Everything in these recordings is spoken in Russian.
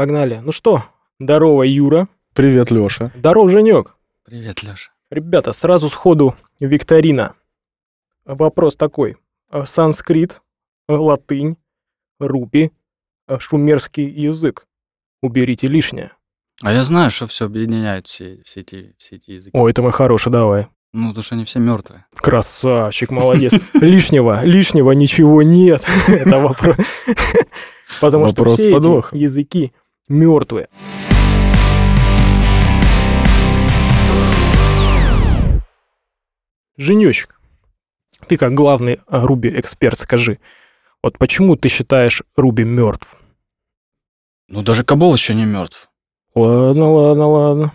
Погнали. Ну что, здорово, Юра. Привет, Лёша. Здоров, Женек. Привет, Леша. Ребята, сразу сходу викторина. Вопрос такой. Санскрит, латынь, рупи, шумерский язык. Уберите лишнее. А я знаю, что все объединяет все, все, эти, все эти языки. О, это мой хороший, давай. Ну, потому что они все мертвые. Красавчик, молодец. Лишнего, лишнего ничего нет. Это вопрос. Потому что все эти подвохом. языки мертвые. Женечек, ты как главный Руби эксперт скажи, вот почему ты считаешь Руби мертв? Ну, даже Кабол еще не мертв. Ладно, ладно, ладно.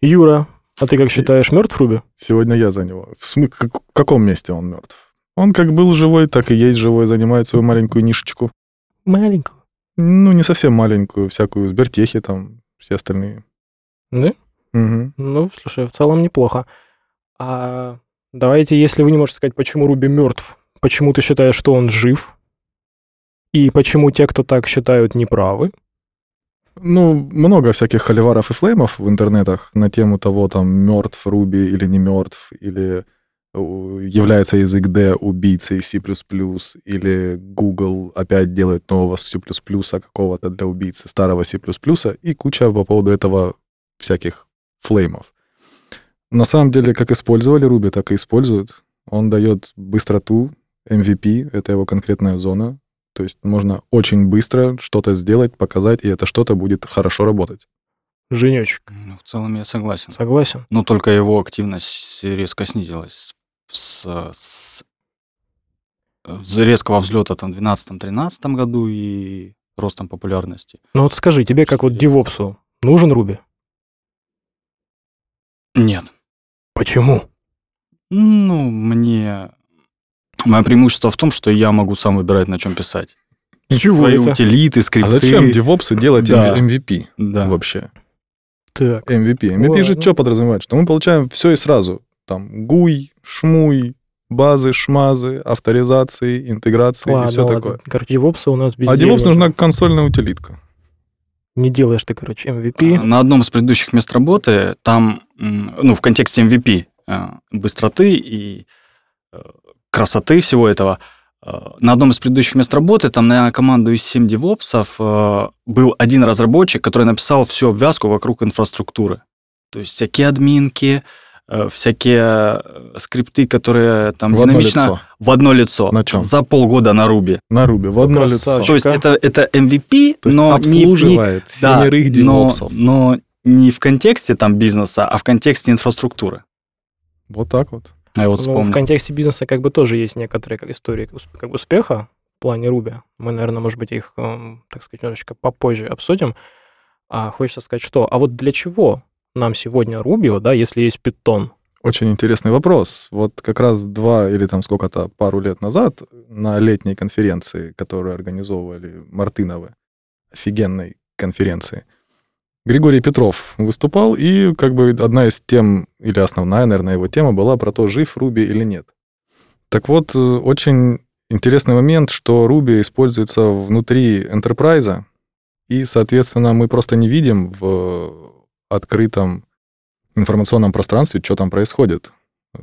Юра, а ты как считаешь мертв Руби? Сегодня я за него. В, смы- как- в каком месте он мертв? Он как был живой, так и есть живой, занимает свою маленькую нишечку. Маленькую. Ну, не совсем маленькую, всякую Сбертехи там, все остальные. Да? Мгм. Ну, слушай, в целом неплохо. А давайте, если вы не можете сказать, почему Руби мертв, почему ты считаешь, что он жив? И почему те, кто так считают, неправы? Ну, много всяких холиваров и флеймов в интернетах на тему того, там, мертв Руби или не мертв, или является язык D убийцей C++, или Google опять делает нового C++ какого-то для убийцы старого C++, и куча по поводу этого всяких флеймов. На самом деле, как использовали Ruby, так и используют. Он дает быстроту, MVP, это его конкретная зона, то есть можно очень быстро что-то сделать, показать, и это что-то будет хорошо работать. Женечек, Ну, в целом я согласен. согласен? Но только его активность резко снизилась с, с- с резкого взлета там в 2012-2013 году и ростом популярности. Ну вот скажи, тебе как вот девопсу нужен Руби? Нет. Почему? Ну, мне... Мое преимущество в том, что я могу сам выбирать, на чем писать. С чего Свои это? утилиты, скрипты. А зачем девопсу делать Да. MVP Да. вообще? Так, MVP. MVP же Ладно. что подразумевает? Что мы получаем все и сразу. Там гуй, шмуй, базы, шмазы, авторизации, интеграции и ладно, все ладно. такое. Короче, девопса у нас без А DevOps нужна консольная утилитка. Не делаешь ты, короче, MVP. А, На одном из предыдущих мест работы, там, ну, в контексте MVP, э, быстроты и э, красоты всего этого, э, на одном из предыдущих мест работы, там на команду из 7 девопсов был один разработчик, который написал всю обвязку вокруг инфраструктуры. То есть всякие админки, всякие э, скрипты, которые там В одно динамично лицо. в одно лицо На чём? за полгода на Руби. На Руби, в одно Красавчик. лицо. То есть это, это MVP, То но не, не, обслуживает да, семерых но, но не в контексте там бизнеса, а в контексте инфраструктуры. Вот так вот. А я вот Ну, вспомнил. в контексте бизнеса как бы тоже есть некоторые как истории как бы успеха в плане Руби. Мы, наверное, может быть, их, эм, так сказать, немножечко попозже обсудим. А хочется сказать, что? А вот для чего нам сегодня Рубио, да, если есть питон? Очень интересный вопрос. Вот как раз два или там сколько-то, пару лет назад на летней конференции, которую организовывали Мартыновы, офигенной конференции, Григорий Петров выступал, и как бы одна из тем, или основная, наверное, его тема была про то, жив Руби или нет. Так вот, э, очень интересный момент, что Руби используется внутри enterprise, и, соответственно, мы просто не видим в открытом информационном пространстве, что там происходит.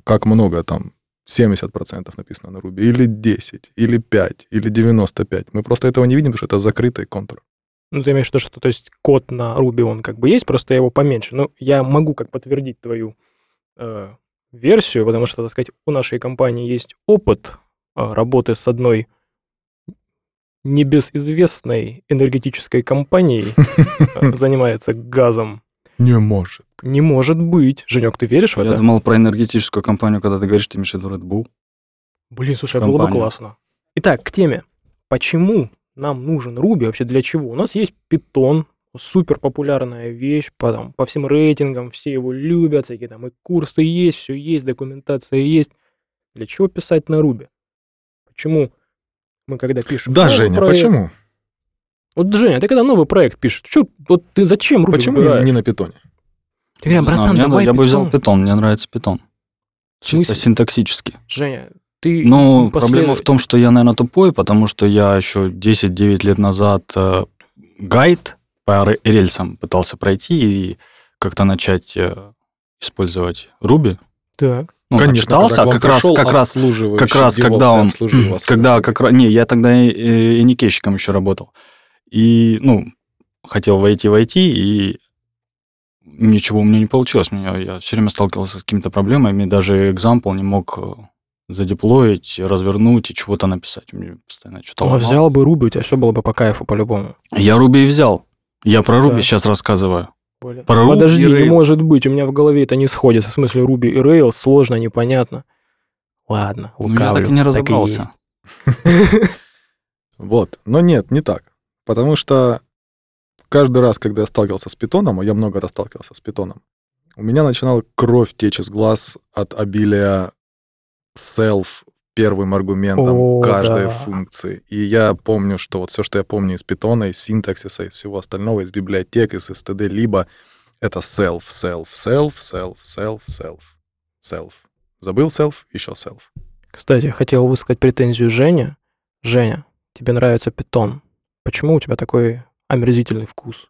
Как много там 70% написано на Ruby, или 10, или 5, или 95. Мы просто этого не видим, потому что это закрытый контур. Ну, ты имеешь в виду, что то есть код на Руби, он как бы есть, просто я его поменьше. Ну, я могу как подтвердить твою э, версию, потому что, так сказать, у нашей компании есть опыт э, работы с одной небезызвестной энергетической компанией, э, занимается газом. Не может. Не может быть. Женек, ты веришь в Я это? думал про энергетическую компанию, когда ты говоришь, ты имеешь в виду Red Bull. Блин, слушай, было бы классно. Итак, к теме. Почему нам нужен Руби? Вообще для чего? У нас есть Python, супер популярная вещь, по, там, по всем рейтингам, все его любят, всякие там и курсы есть, все есть, документация есть. Для чего писать на Руби? Почему мы когда пишем... Да, Женя, проект- почему? Вот, Женя, ты когда новый проект пишешь, чё, вот ты зачем Руби Почему не, выбираешь? не на питоне? Ты говоришь, знаю, братан, мне- давай я бы взял Python». питон, мне нравится питон. Чисто синтаксически. Женя, ты Ну, непослед- проблема в том, что я, наверное, тупой, потому что я еще 10-9 лет назад э, гайд по ре- рельсам пытался пройти и как-то начать э, использовать Ruby. Так. Ну, Конечно, читался, вам как раз, как раз, как раз, когда он, когда как раз, не, я тогда и, и, и никейщиком еще работал. И, ну, хотел войти войти, и ничего у меня не получилось. Меня, я все время сталкивался с какими-то проблемами, даже экзампл не мог э, задеплоить, развернуть и чего-то написать. Мне постоянно что-то Ну, ломалось. взял бы Руби, у тебя все было бы по кайфу по-любому. Я Руби и взял. Я про Руби Так. сейчас рассказываю. Блин. Про Подожди, не Rails. может быть, у меня в голове это не сходится. В смысле, Руби и Rails сложно, непонятно. Ладно, Ну, я лукавлю. так и не разобрался. Вот. Но нет, не так. Потому что каждый раз, когда я сталкивался с питоном, а я много раз сталкивался с питоном, у меня начинала кровь течь из глаз от обилия self первым аргументом О, каждой да. функции. И я помню, что вот все, что я помню из питона, из синтаксиса, из всего остального, из библиотек, из std, либо это self, self, self, self, self, self, self. Забыл self, еще self. Кстати, хотел высказать претензию Жене. Женя, тебе нравится питон. Почему у тебя такой омерзительный вкус?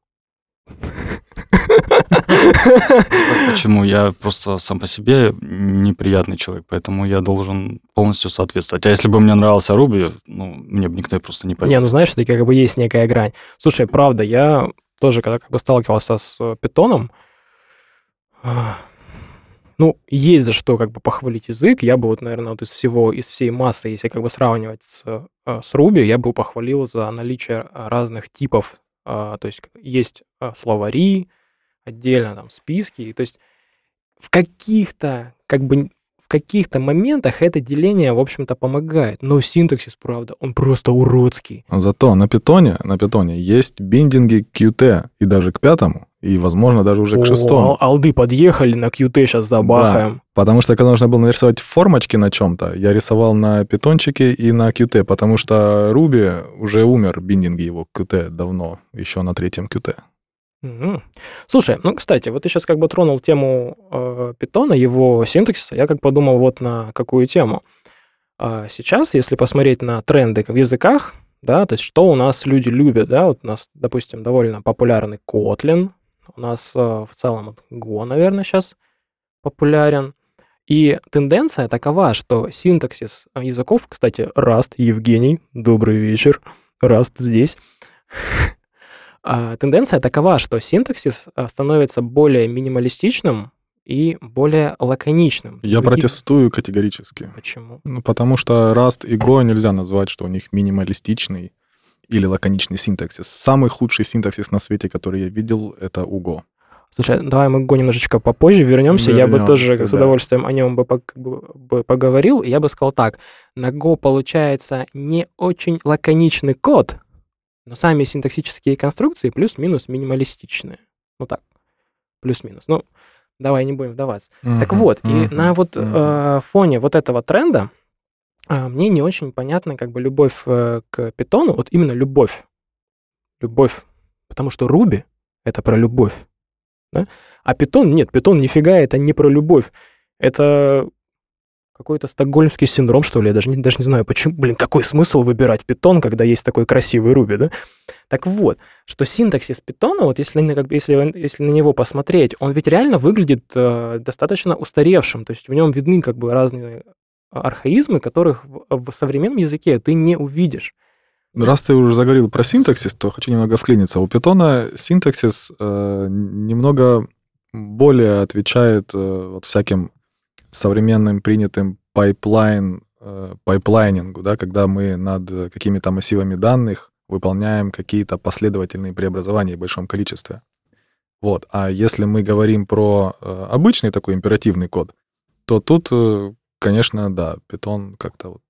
Почему? Я просто сам по себе неприятный человек, поэтому я должен полностью соответствовать. А если бы мне нравился Руби, ну, мне бы никто просто не поверил. Не, ну знаешь, все-таки как бы есть некая грань. Слушай, правда, я тоже, когда как бы сталкивался с э, питоном, а, ну, есть за что как бы похвалить язык. Я бы вот, наверное, вот из всего, из всей массы, если как бы сравнивать с, э, с Ruby, я бы похвалил за наличие а, разных типов. а, То есть есть а, словари, отдельно там списки. То есть в каких-то как бы каких-то моментах это деление, в общем-то, помогает. Но синтаксис, правда, он просто уродский. Зато на питоне, на питоне есть биндинги Qt и даже к пятому, и, возможно, даже уже к шестому. ал- алды подъехали, на QT сейчас забахаем. Потому что когда нужно было нарисовать формочки на чем-то, я рисовал на питончике и на Qt, потому что Ruby уже умер, биндинги его к Qt давно, еще на третьем Qt. Мгм. Слушай, ну, кстати, вот ты сейчас как бы тронул тему э, питона, его синтаксиса. Я как подумал вот на какую тему. А сейчас, если посмотреть на тренды в языках, да, то есть что у нас люди любят, да, вот у нас, допустим, довольно популярный Kotlin, у нас э, в целом Go, наверное, сейчас популярен. И тенденция такова, что синтаксис э, языков, кстати, Rust, Евгений, добрый вечер, Rust здесь. А, Тенденция такова, что синтаксис а, становится более минималистичным и более лаконичным. Я Ведь- протестую категорически. Почему? Ну, потому что Rust и Go нельзя назвать, что у них минималистичный или лаконичный синтаксис. Самый худший синтаксис на свете, который я видел, это у Go. Слушай, давай мы к Go немножечко попозже вернемся. Я бы Вернемся, тоже с да. удовольствием о нем бы- бы поговорил. Я бы сказал так. На Go получается не очень лаконичный код, но сами синтаксические конструкции плюс-минус минималистичные. Ну так, плюс-минус. Ну, давай не будем вдаваться. Так вот, и на вот э, фоне вот этого тренда а, мне не очень понятна как бы любовь э, к питону, вот именно любовь. Любовь. Потому что Руби — это про любовь. Да? А питон, нет, питон нифига это не про любовь. Это какой-то стокгольмский синдром, что ли, я даже не, даже не знаю, почему, блин, какой смысл выбирать питон, когда есть такой красивый Руби, да? Так вот, что синтаксис питона, вот если, как бы, если, если на него посмотреть, он ведь реально выглядит э, достаточно устаревшим, то есть в нем видны как бы разные архаизмы, которых в, в современном языке ты не увидишь. Раз ты уже заговорил про синтаксис, то хочу немного вклиниться. У питона синтаксис э, немного более отвечает э, вот всяким современным принятым pipeline, э, pipelining у, да, когда мы над какими-то массивами данных выполняем какие-то последовательные преобразования в большом количестве. Вот. А если мы говорим про э, обычный такой императивный код, то тут, э, конечно, да, питон как-то вот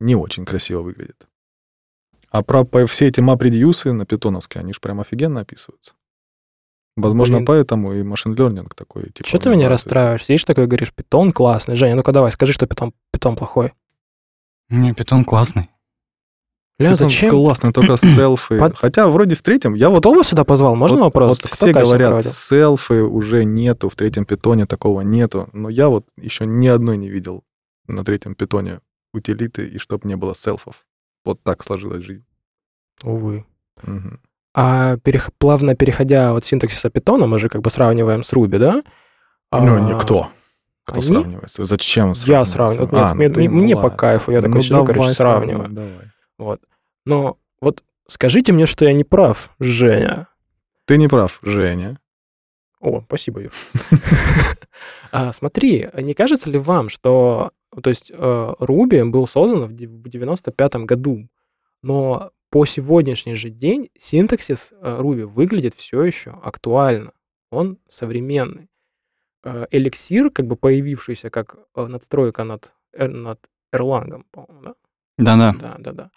не очень красиво выглядит. А про все эти map-редьюсы на питоновской, они же прям офигенно описываются. Возможно, Блин. поэтому и машин learning такой, типа... Что ты меня развит. расстраиваешь? Сидишь такой и говоришь, питон классный. Женя, ну-ка давай, скажи, что питон, питон плохой. Не, питон классный. Ля, Питон зачем? классный, только селфы. Под- Хотя вроде в третьем, я вот... Кто вас сюда позвал? Можно вот- вопрос? Вот Кто все говорят, проводил? селфы уже нету, в третьем питоне такого нету. Но я вот еще ни одной не видел на третьем питоне утилиты, и чтоб не было селфов. Вот так сложилась жизнь. Увы. Мгм. А перех- плавно переходя от синтаксиса питона, мы же как бы сравниваем с Ruby, да? Ну, А, никто. Кто они? сравнивается? Зачем Я сравниваться? сравниваю. А, нет, мне, ну ты- мне- ну мне по кайфу, я такой Ну, сижу, короче, давай сравниваю. сравнивай, давай. Вот. Но вот скажите мне, что я не прав, Женя. Ты не прав, Женя. О, спасибо, Юр. А, Смотри, не кажется ли вам, что то есть э, Ruby был создан в 95 году, но по сегодняшний же день синтаксис э, Ruby выглядит все еще актуально. Он современный. Э, Эликсир, как бы появившийся как э, надстройка над, над Erlang, по-моему, да? Да-да. Да, да, да.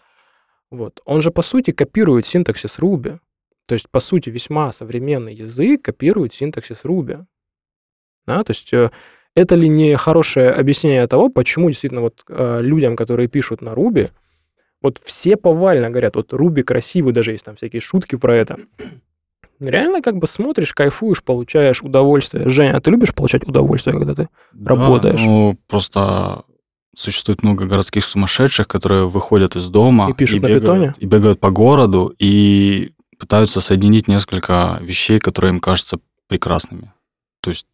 Вот. Он же, по сути, копирует синтаксис Ruby. То есть, по сути, весьма современный язык копирует синтаксис Ruby. Да, то есть, это ли не хорошее объяснение того, почему действительно вот людям, которые пишут на Ruby, вот все повально говорят, вот Ruby красивый, даже есть там всякие шутки про это. Реально как бы смотришь, кайфуешь, получаешь удовольствие. Женя, а ты любишь получать удовольствие, когда ты... Работаешь. Да, ну, просто существует много городских сумасшедших, которые выходят из дома И пишут на бегают, питоне? и бегают по городу и пытаются соединить несколько вещей, которые им кажутся прекрасными. То есть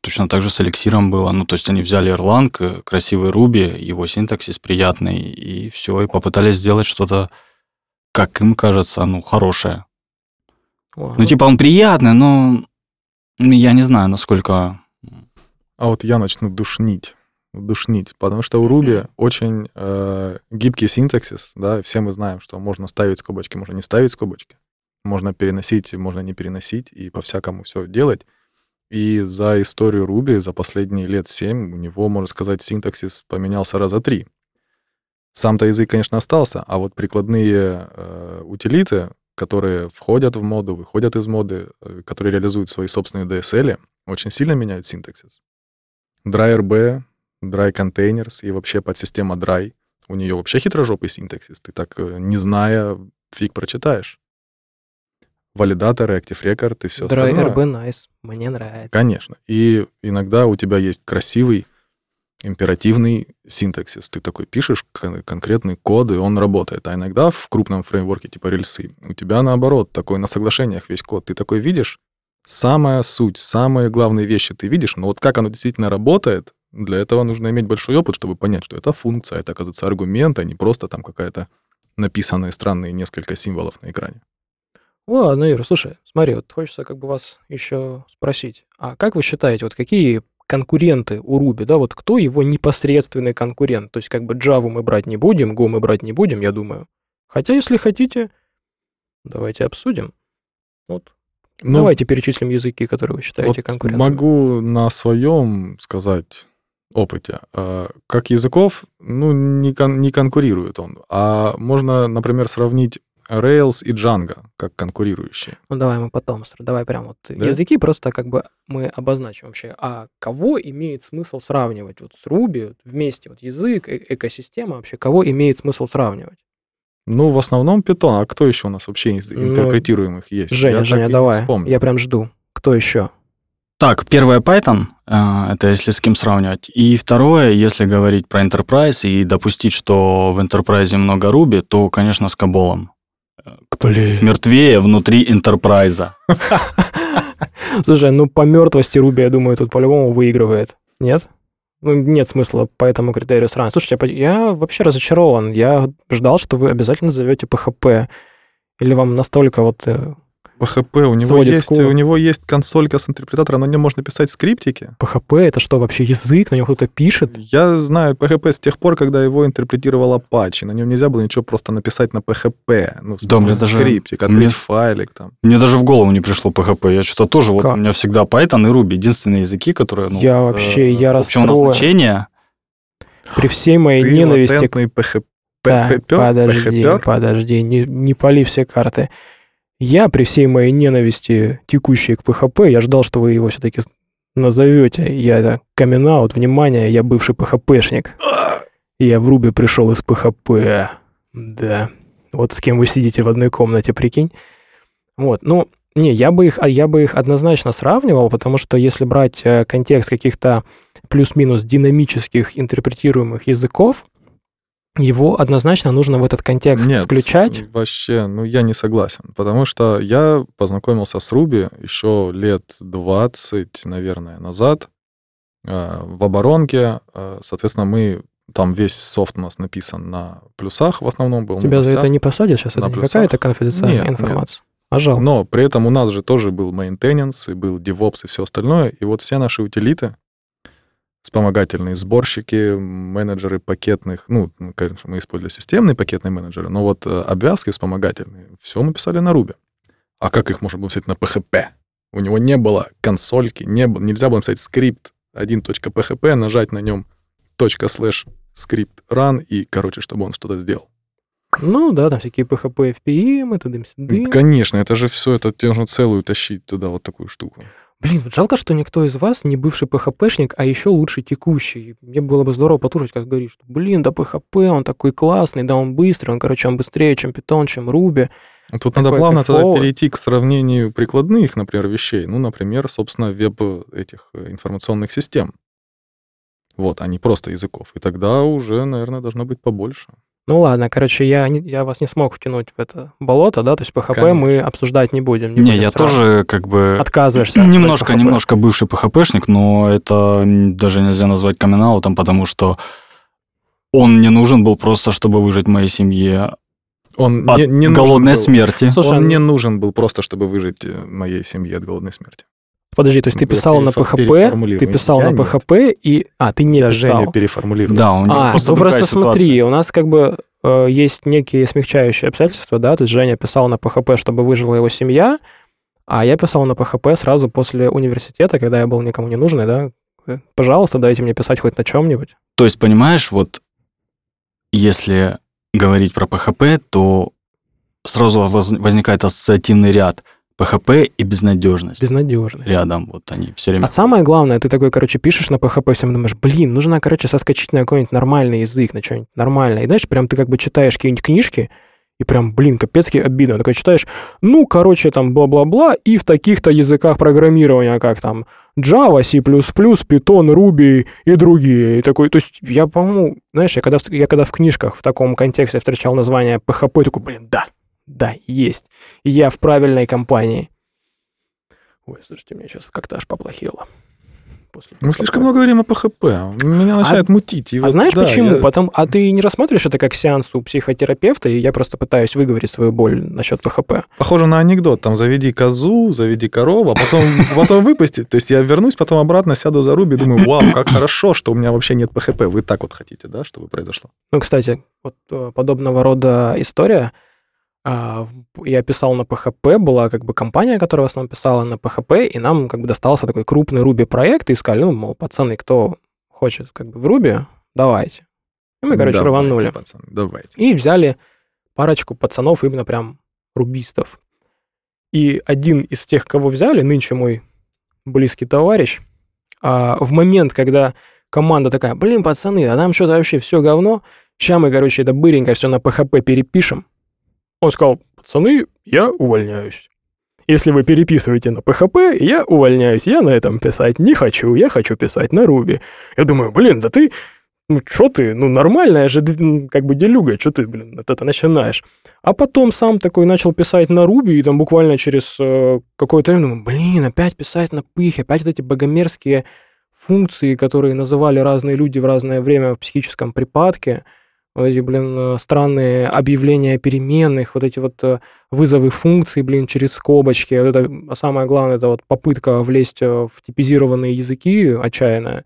точно так же с эликсиром было. Ну, то есть они взяли Erlang, э, красивый Ruby, его синтаксис приятный, и все, и попытались сделать что-то, как им кажется, ну, хорошее. Ну, типа, он приятный, но я не знаю, насколько... А вот я начну душнить. Душнить. Потому что у Ruby очень э, гибкий синтаксис, да, все мы знаем, что можно ставить скобочки, можно не ставить скобочки. Можно переносить, можно не переносить, и по-всякому все делать. И за историю Ruby, за последние лет семь, у него, можно сказать, синтаксис поменялся раза три. Сам-то язык, конечно, остался, а вот прикладные э, утилиты, которые входят в моду, выходят из моды, э, которые реализуют свои собственные DSL, очень сильно меняют синтаксис. DryRB, Dry Containers и вообще подсистема Dry, у нее вообще хитрожопый синтаксис. Ты так, э, не зная, фиг прочитаешь. Валидаторы, Active Record и все Dry остальное. RB nice. Мне нравится. Конечно. И иногда у тебя есть красивый императивный синтаксис. Ты такой пишешь кон- конкретный код, и он работает. А иногда в крупном фреймворке типа рельсы у тебя наоборот, такой на соглашениях весь код. Ты такой видишь, самая суть, самые главные вещи ты видишь, но вот как оно действительно работает, для этого нужно иметь большой опыт, чтобы понять, что это функция, это, оказывается, аргумент, а не просто там какая-то написанные странные несколько символов на экране. Ладно, Юра, слушай, смотри, вот хочется как бы вас еще спросить. А как вы считаете, вот какие конкуренты у Руби, да, вот кто его непосредственный конкурент? То есть как бы Java мы брать не будем, Go мы брать не будем, я думаю. Хотя, если хотите, давайте обсудим. Вот, Ну, давайте перечислим языки, которые вы считаете Вот конкурентами. могу на своем сказать опыте. э, Как языков, ну, не, кон- не конкурирует он. А можно, например, сравнить Rails и Django как конкурирующие. Ну, давай мы потом, давай прям вот Да? языки просто как бы мы обозначим вообще. А кого имеет смысл сравнивать вот с Ruby вот вместе, вот язык, э- экосистема вообще, кого имеет смысл сравнивать? Ну, в основном Python. А кто еще у нас вообще из Ну, интерпретируемых есть? Женя, Я Женя, давай, вспомню. я прям жду. Кто еще? Так, первое Python, э, это если с кем сравнивать. И второе, если говорить про Enterprise и допустить, что в Enterprise много Ruby, то, конечно, с Каболом. Э, Блин. мертвее внутри Enterprise. Слушай, ну по мертвости Руби, я думаю, тут по-любому выигрывает. Нет? Ну, нет смысла по этому критерию сравнивать. Слушайте, я вообще разочарован. Я ждал, что вы обязательно зовете PHP. Или вам настолько вот... э, PHP, у него, есть, у него есть консолька с интерпретатором, на нем можно писать скриптики. PHP это что, вообще язык? На нем кто-то пишет? Я знаю PHP с тех пор, когда его интерпретировал Apache. На нем нельзя было ничего просто написать на PHP. Ну, в Да, смысле, мне даже- скриптик, открыть мне- файлик там. Мне даже в голову не пришло PHP. Я что-то тоже, вот Как? у меня всегда Python и Ruby. Единственные языки, которые... Ну, Я вот, вообще- я расстроен. назначения. При всей моей Ты ненависти к латентный PHP. Так, подожди, подожди, не, не пали все карты. Я при всей моей ненависти, текущей к PHP, я ждал, что вы его все-таки назовете. Я это камин внимание, я бывший PHP-шник. Я в Руби пришел из PHP. Да. Вот с кем вы сидите в одной комнате, прикинь. Вот, ну, не, я бы их, а я бы их однозначно сравнивал, потому что если брать э, контекст каких-то плюс-минус динамических интерпретируемых языков, его однозначно нужно в этот контекст Нет, включать. вообще, ну я не согласен, потому что я познакомился с Руби еще лет 20, наверное, назад э, в оборонке. Э, Соответственно, мы там весь софт у нас написан на плюсах в основном был. Тебя за это не посадят сейчас? на Это не какая-то конфиденциальная Нет, нет. информация? А жалко. Но при этом у нас же тоже был maintenance, и был DevOps и все остальное. И вот все наши утилиты, вспомогательные сборщики, менеджеры пакетных, ну, конечно, мы использовали системные пакетные менеджеры, но вот э, обвязки вспомогательные, все мы писали на Ruby. А как их можно было писать на PHP? У него не было консольки, не было, нельзя было написать скрипт 1.php, нажать на нем .slash скрипт run, и, короче, чтобы он что-то сделал. Ну да, там всякие PHP, FPM, т.д. сюды. Конечно, это же все, это тебе нужно целую тащить туда вот такую штуку. Блин, вот жалко, что никто из вас не бывший PHP-шник, а еще лучше текущий. Мне было бы здорово потушить, как говоришь, что, блин, да PHP, он такой классный, да он быстрый, он, короче, он быстрее, чем Python, чем Ruby. Ну, Тут надо Такое плавно тогда перейти к сравнению прикладных, например, вещей. Ну, например, собственно, веб этих э, информационных систем. Вот, а не просто языков. И тогда уже, наверное, должно быть побольше. Ну ладно, короче, я, не- я вас не смог втянуть в это болото, да, то есть мы Конечно. обсуждать не будем. Не, будем я сразу. тоже как бы... Отказываешься. от Немножко, PHP. немножко бывший PHP-шник, но это даже нельзя назвать камин потому что он не нужен был просто, чтобы выжить моей семье Он от не, не голодной был- смерти. Слушай, он не нужен был просто, чтобы выжить э, моей семье от голодной смерти. Подожди, то есть ты Я писал на PHP, ты писал Я на нет. PHP и... А, ты не Я писал. Женю переформулирую. Да, у него А, просто ну просто смотри, ситуация. у нас как бы э, есть некие смягчающие обстоятельства, да, то есть Женя писал на PHP, чтобы выжила его семья, а я писал на PHP сразу после университета, когда я был никому не нужный, да. Э, Пожалуйста, дайте мне писать хоть на чем-нибудь. То есть, понимаешь, вот если говорить про PHP, то сразу воз- возникает ассоциативный ряд PHP и безнадежность. Безнадежный. Рядом вот они все время. А самое главное, ты такой, короче, пишешь на PHP, всем думаешь, блин, нужно, короче, соскочить на какой-нибудь нормальный язык, на что-нибудь нормальное. И знаешь, прям ты как бы читаешь какие-нибудь книжки, и прям, блин, капецки обидно. Такой читаешь, ну, короче, там, бла-бла-бла, и в таких-то языках программирования, как там Java, C++, Python, Ruby и другие. И такой, то есть я, по-моему, знаешь, я когда, я когда в книжках в таком контексте встречал название PHP, такой, блин, да, да, есть. И я в правильной компании. Ой, слушайте, мне сейчас как-то аж поплохело. После Мы слишком много говорим о PHP. Меня начинает мутить. И А вот, знаешь да, почему? я- Потом, а ты не рассматриваешь это как сеанс у психотерапевта, и я просто пытаюсь выговорить свою боль насчет ПХП. Похоже на анекдот. Там заведи козу, заведи корову, а потом, потом выпусти. То есть я вернусь, потом обратно сяду за Руби, думаю, вау, как хорошо, что у меня вообще нет PHP. Вы так вот хотите, да, чтобы произошло? Ну, кстати, вот э, подобного рода история. А, Я писал на PHP, была как бы компания, которая в основном писала на PHP, и нам как бы достался такой крупный Ruby проект, и сказали, ну, мол, пацаны, кто хочет как бы в Ruby, давайте. И мы, короче, Давайте, рванули. пацаны, давайте. И взяли парочку пацанов, именно прям рубистов. И один из тех, кого взяли, нынче мой близкий товарищ, а, в момент, когда команда такая, блин, пацаны, а нам что-то вообще все говно, сейчас мы, короче, это быренько все на PHP перепишем. Он сказал, пацаны, я увольняюсь. Если вы переписываете на PHP, я увольняюсь, я на этом писать не хочу, я хочу писать на Ruby. Я думаю, блин, да ты, ну что ты, ну нормальная же как бы делюга, что ты, блин, от это начинаешь. А потом сам такой начал писать на Ruby, и там буквально через э, какое-то время думаю, блин, опять писать на пыхе, опять вот эти богомерзкие функции, которые называли разные люди в разное время в психическом припадке, вот эти, блин, э, странные объявления переменных, вот эти вот э, вызовы функций, блин, через скобочки. Вот это, самое главное, это вот попытка влезть э, в типизированные языки отчаянная.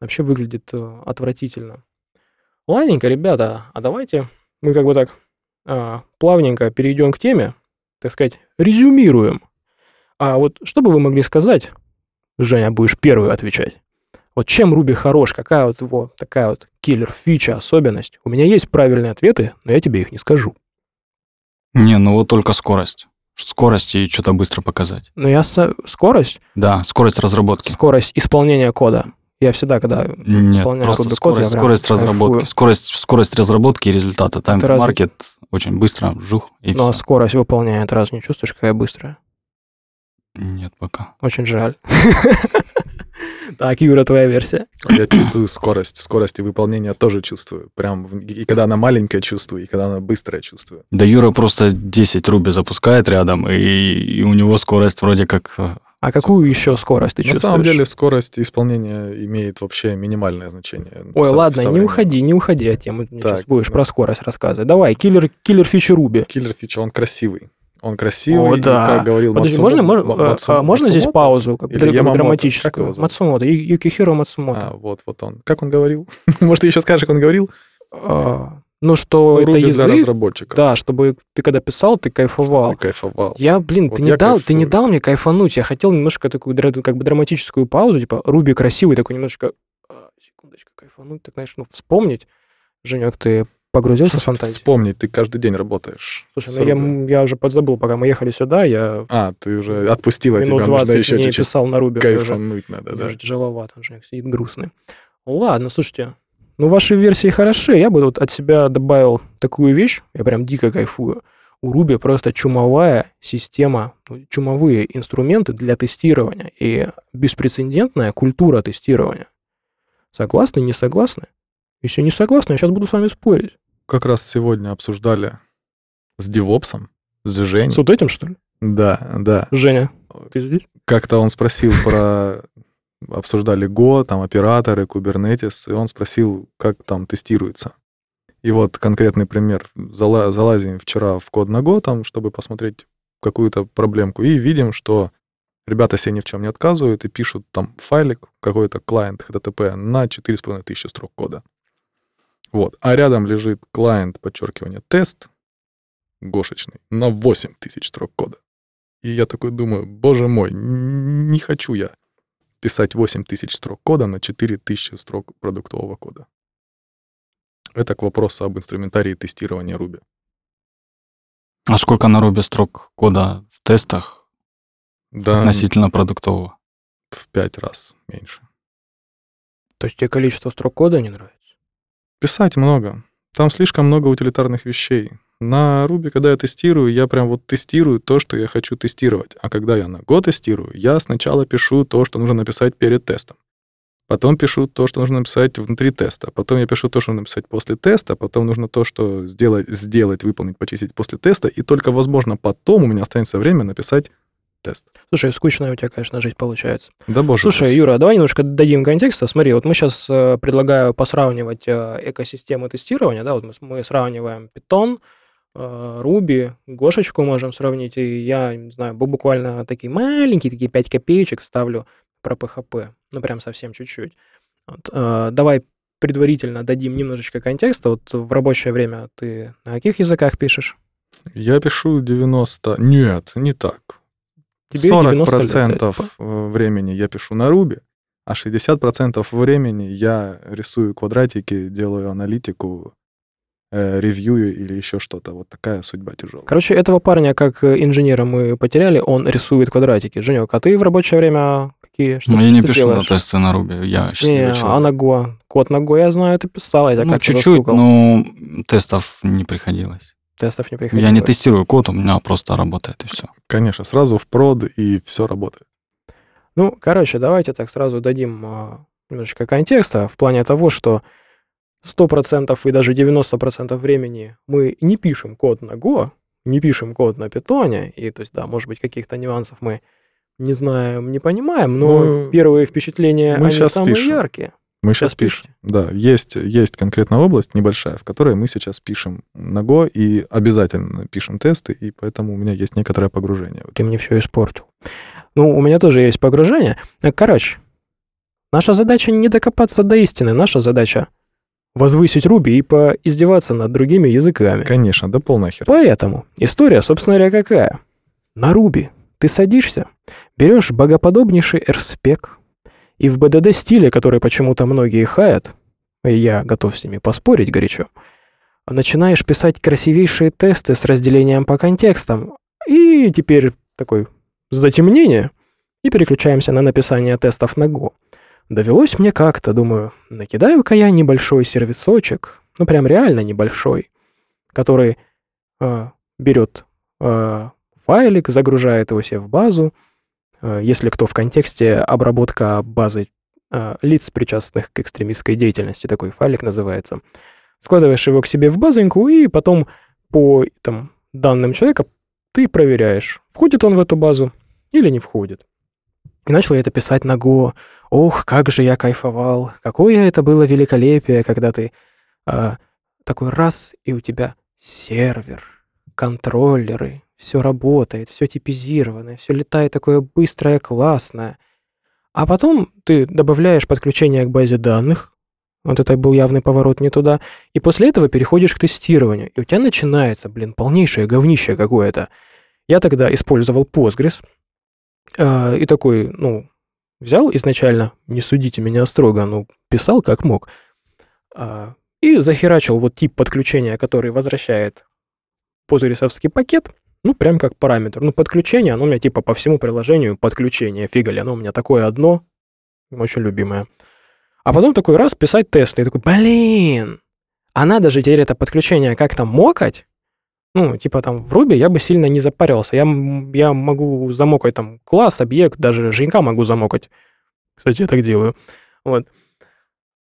Вообще выглядит отвратительно. Ладненько, ребята, а давайте мы как бы так а, плавненько перейдем к теме, так сказать, резюмируем. А вот что бы вы могли сказать, Женя, будешь первый отвечать. Вот чем Руби хорош, какая вот его такая вот киллер-фича, особенность? У меня есть правильные ответы, но я тебе их не скажу. Не, ну вот только скорость. Скорость и что-то быстро показать. Но я со- скорость, Да, скорость разработки. скорость исполнения кода. Я всегда, когда Нет, исполняю просто Ruby код, скорость, скорость разработки. кайфую. Скорость, скорость разработки и результата. Там разве- маркет очень быстро, жух, и Ну, а скорость выполняя, ты раз не чувствуешь, какая быстрая? Нет, пока. Очень жаль. Так, Юра, твоя версия. Я чувствую скорость. Скорость и выполнение тоже чувствую. Прям и когда она маленькая чувствую, и когда она быстрая чувствую. Да Юра просто 10 руби запускает рядом, и, и у него скорость вроде как... э, А какую еще скорость ты На чувствуешь? самом деле скорость исполнения имеет вообще минимальное значение. Ой, Со- ладно, не современно. уходи, не уходи от темы. Мне Так, сейчас будешь ну. про скорость рассказывать. Давай, киллер, киллер фичи Руби. Киллер фича, он красивый. Он красивый, О, и, да. как говорил Подожди, Мацумо- можно, а, Мацумо- а, можно здесь паузу как Или Ямамото? Как драматическую? его зовут? Мацумото, Юкихиро Мацумото. А, вот, вот он. Как он говорил? Может, ты еще скажешь, как он говорил? А, ну, что Ну, это для язык, разработчиков. да, чтобы ты когда писал, ты кайфовал. Я кайфовал. Я, блин, Вот ты не я дал, ты не дал мне кайфануть. Я хотел немножко такую как бы драматическую паузу, типа Руби красивый, такой немножко а, секундочку кайфануть, так знаешь, ну вспомнить. Женек, ты погрузился в Слушай, ты фантазию? Вспомни, ты каждый день работаешь. Слушай, ну я, я уже подзабыл, пока мы ехали сюда, я А, ты уже отпустила минут тебя, нужно 20 еще не чуть-чуть писал на Руби. мне уже- кайфануть надо, да. уже тяжеловато, Женек сидит грустный. Ладно, слушайте, ну ваши версии хороши. Я бы вот от себя добавил такую вещь, я прям дико кайфую. У Руби просто чумовая система, ну, чумовые инструменты для тестирования и беспрецедентная культура тестирования. Согласны, не согласны? Если не согласны, я сейчас буду с вами спорить. Как раз сегодня обсуждали с Девопсом, с Женей. С вот этим, что ли? Да, да. Женя, ты здесь? Как-то он спросил про... Обсуждали Go, там операторы, Kubernetes, и он спросил, как там тестируется. И вот конкретный пример. Зала- залазим вчера в код на Go, там, чтобы посмотреть какую-то проблемку, и видим, что ребята себе ни в чем не отказывают и пишут там файлик, какой-то клиент HTTP на 4500 строк кода. Вот. А рядом лежит клиент, подчеркивание, тест, гошечный, на 8000 строк кода. И я такой думаю, боже мой, не хочу я писать 8000 строк кода на 4000 строк продуктового кода. Это к вопросу об инструментарии тестирования Ruby. А сколько на руби строк кода в тестах Да, относительно продуктового? в пять раз меньше. То есть тебе количество строк кода не нравится? Писать много. Там слишком много утилитарных вещей. На Ruby, когда я тестирую, я прям вот тестирую то, что я хочу тестировать. А когда я на Go тестирую, я сначала пишу то, что нужно написать перед тестом. Потом пишу то, что нужно написать внутри теста. Потом я пишу то, что нужно написать после теста. Потом нужно то, что сделать, сделать выполнить, почистить после теста. И только, возможно, потом у меня останется время написать тест. Слушай, скучная у тебя, конечно, жизнь получается. Да боже Слушай. Юра, давай немножко дадим контекста. Смотри, вот мы сейчас предлагаю посравнивать э, экосистемы тестирования, да, вот мы, мы сравниваем Python, э, Ruby, Гошечку можем сравнить, и я, не знаю, бу- буквально такие маленькие, такие 5 копеечек ставлю про PHP, ну прям совсем чуть-чуть. Вот, э, давай предварительно дадим немножечко контекста. Вот в рабочее время ты на каких языках пишешь? Я пишу 90... Нет, не так. Тебе 40% 90 лет, процентов времени я пишу на Ruby, а 60% времени я рисую квадратики, делаю аналитику, э, ревью или еще что-то. Вот такая судьба тяжелая. Короче, этого парня как э, инженера мы потеряли, он рисует квадратики. Женек, а ты в рабочее время какие? Что, Ну, я не пишу делаешь? на тесты на руби, я Не, счастливый а человек. на Go? Код на Go я знаю, ты писал, я тебя Ну, как-то чуть-чуть, но тестов не приходилось. Тестов не приходилось. Я не тестирую код, у меня просто работает и все. Конечно, сразу в прод, и все работает. Ну, короче, давайте так сразу дадим а, немножечко контекста в плане того, что 100% и даже 90% времени мы не пишем код на Go, не пишем код на Python, и то есть, да, может быть, каких-то нюансов мы не знаем, не понимаем, но Ну, первые впечатления, мы они самые пишем. яркие. Мы сейчас Сейчас пишем. Да, есть, есть конкретная область небольшая, в которой мы сейчас пишем на Go и обязательно пишем тесты, и поэтому у меня есть некоторое погружение. Ты мне все испортил. Ну, у меня тоже есть погружение. Э, Короче, наша задача не докопаться до истины, наша задача возвысить Руби и поиздеваться над другими языками. Конечно, да полная херня. Поэтому история, собственно говоря, какая? На Руби ты садишься, берешь богоподобнейший RSpec, и в BDD стиле, который почему-то многие хаят, и я готов с ними поспорить горячо, начинаешь писать красивейшие тесты с разделением по контекстам, и теперь такой затемнение, и переключаемся на написание тестов на Go. Довелось мне как-то, думаю, накидаю-ка я небольшой сервисочек, ну прям реально небольшой, который э, берет э, файлик, загружает его себе в базу. Э, если кто в контексте, обработка базы а, лиц, причастных к экстремистской деятельности, такой файлик называется. Складываешь его к себе в базоньку, и потом по там, данным человека ты проверяешь, входит он в эту базу или не входит. И начал я это писать на Go. Ох, как же я кайфовал, какое это было великолепие, когда ты а, такой раз, и у тебя сервер, контроллеры, все работает, все типизировано, все летает такое быстрое, классное. А потом ты добавляешь подключение к базе данных, вот это был явный поворот не туда, и после этого переходишь к тестированию, и у тебя начинается, блин, полнейшее говнище какое-то. Я тогда использовал Postgres, э, и такой, ну, взял изначально, не судите меня строго, ну, писал как мог, э, и захерачил вот тип подключения, который возвращает постгресовский пакет, ну, прям как параметр. Ну, подключение, оно у меня типа по всему приложению подключение. Фига ли, оно у меня такое одно, очень любимое. А потом такой раз писать тесты. И такой, блин, а надо же теперь это подключение как-то мокать? Ну, типа там в Ruby я бы сильно не запарился. Я, я могу замокать там класс, объект, даже Женька могу замокать. Кстати, я так делаю. Вот.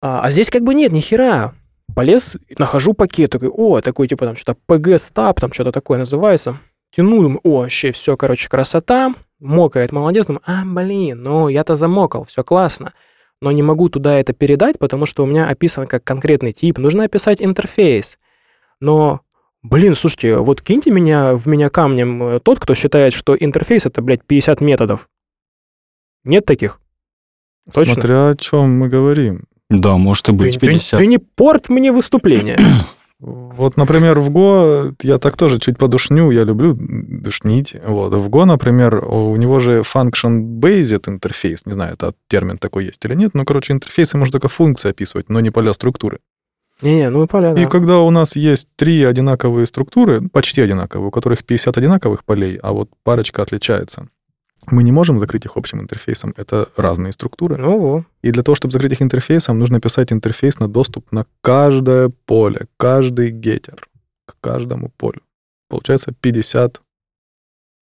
А, а здесь как бы нет, ни хера. Полез, нахожу пакет, такой, о, такой типа там что-то PG Stop, там что-то такое называется тяну, думаю, о, вообще все, короче, красота, мокает, молодец, думаю, а, блин, ну я-то замокал, все классно, но не могу туда это передать, потому что у меня описан как конкретный тип, нужно описать интерфейс, но Блин, слушайте, вот киньте меня в меня камнем э, тот, кто считает, что интерфейс это, блядь, 50 методов. Нет таких? Точно? Смотря о чем мы говорим. Да, может и быть ты, 50. Ты, ты не порт мне выступление. Вот, например, в Go я так тоже чуть подушню, я люблю душнить. Вот. В Go, например, у него же function-based интерфейс, не знаю, это термин такой есть или нет, но, короче, интерфейсы можно только функции описывать, но не поля структуры. Не-не, ну поля, да. И когда у нас есть три одинаковые структуры, почти одинаковые, у которых 50 одинаковых полей, а вот парочка отличается, мы не можем закрыть их общим интерфейсом. Это разные структуры. Ого. И для того, чтобы закрыть их интерфейсом, нужно писать интерфейс на доступ на каждое поле, каждый гетер к каждому полю. Получается 50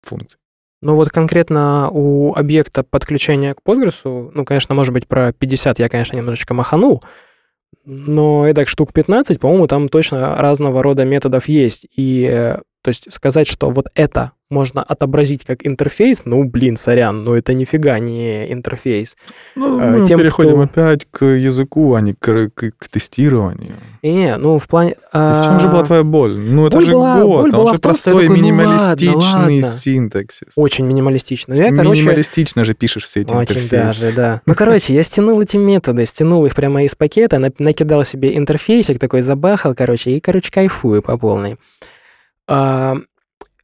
функций. Ну вот конкретно у объекта подключения к Postgres, ну, конечно, может быть, про 50 я, конечно, немножечко маханул, но это штук 15, по-моему, там точно разного рода методов есть. И э, то есть сказать, что вот это можно отобразить как интерфейс, ну, блин, сорян, но это нифига не интерфейс. Ну, э, мы Тем, переходим кто... опять к языку, а не к, к, к тестированию. Не, ну, в плане... А... В чем же была твоя боль? Ну, это боль же была, год, боль там была же том, простой такой, минималистичный ну, ладно, ладно. синтаксис. Очень минималистичный. Ну, я, короче... Минималистично же пишешь все эти Очень интерфейсы. даже, да. Ну, короче, я стянул эти методы, стянул их прямо из пакета, накидал себе интерфейсик такой, забахал, короче, и, короче, кайфую по полной. А,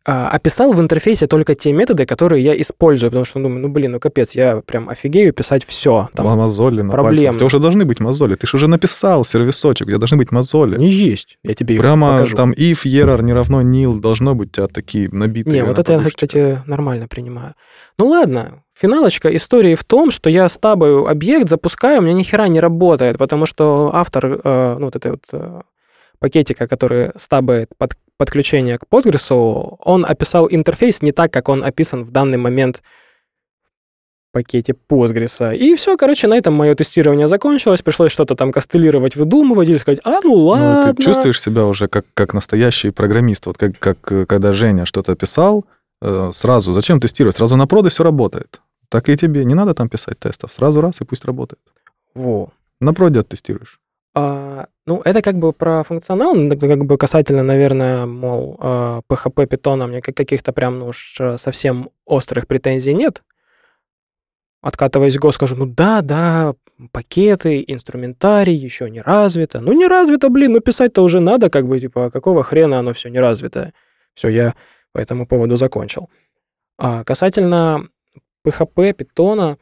а, описал в интерфейсе только те методы, которые я использую, потому что думаю, ну блин, ну капец, я прям офигею писать все. Там мозоли на проблем. У тебя уже должны быть мозоли. Ты же уже написал сервисочек, у тебя должны быть мозоли. Не есть, я тебе Прямо покажу. там if, error не равно nil, должно быть у тебя такие набитые. Не, вот это я, кстати, нормально принимаю. Ну ладно, финалочка истории в том, что я стабаю объект, запускаю, у меня ни хера не работает, потому что автор, э, ну вот этой вот э, пакетика, который стабает под подключение к Postgres, он описал интерфейс не так, как он описан в данный момент в пакете Postgres. И все, короче, на этом мое тестирование закончилось. Пришлось что-то там костылировать, выдумывать и сказать, а, ну ладно. Ну, ты чувствуешь себя уже как, как настоящий программист. Вот как, как когда Женя что-то писал, э, сразу, зачем тестировать? Сразу на проде все работает. Так и тебе не надо там писать тестов. Сразу раз и пусть работает. Во. На проде оттестируешь. А, ну, это как бы про функционал, как бы касательно, наверное, мол, PHP, а, питона, мне каких-то прям, ну уж э, совсем острых претензий нет. Откатываясь Go, скажу, ну да, да, пакеты, инструментарий еще не развито. Ну, не развито, блин, ну писать-то уже надо, как бы, типа, какого хрена оно все не развито. Все, я по этому поводу закончил. А касательно PHP, питона,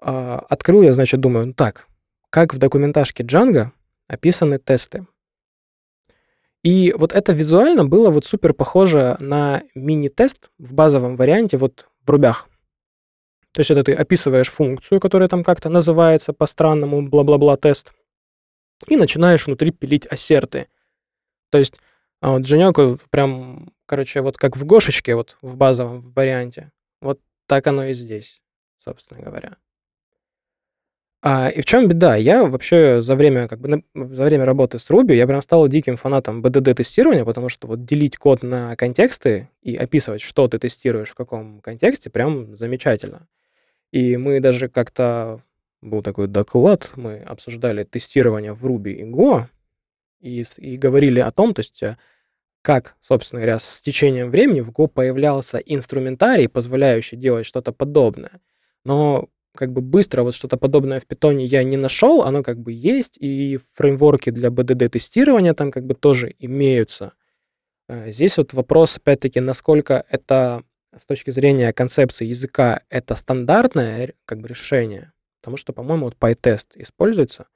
а, открыл я, значит, думаю, ну так, как в документажке Django описаны тесты. И вот это визуально было вот супер похоже на мини-тест в базовом варианте вот в рубях. То есть это ты описываешь функцию, которая там как-то называется по-странному, бла-бла-бла тест, и начинаешь внутри пилить ассерты. То есть а вот Женек прям, короче, вот как в Гошечке, вот в базовом варианте, вот так оно и здесь, собственно говоря. А, и в чем беда? Я вообще за время, как бы, за время работы с Ruby я прям стал диким фанатом BDD-тестирования, потому что вот делить код на контексты и описывать, что ты тестируешь в каком контексте, прям замечательно. И мы даже как-то... Был такой доклад, мы обсуждали тестирование в Ruby и Go, и, и говорили о том, то есть э, как, собственно говоря, с течением времени в Go появлялся инструментарий, позволяющий делать что-то подобное. Но как бы быстро вот что-то подобное в питоне я не нашел, оно как бы есть, и фреймворки для BDD-тестирования там как бы тоже имеются. Э, Здесь вот вопрос, опять-таки, насколько это с точки зрения концепции языка это стандартное как бы решение, потому что, по-моему, вот PyTest используется.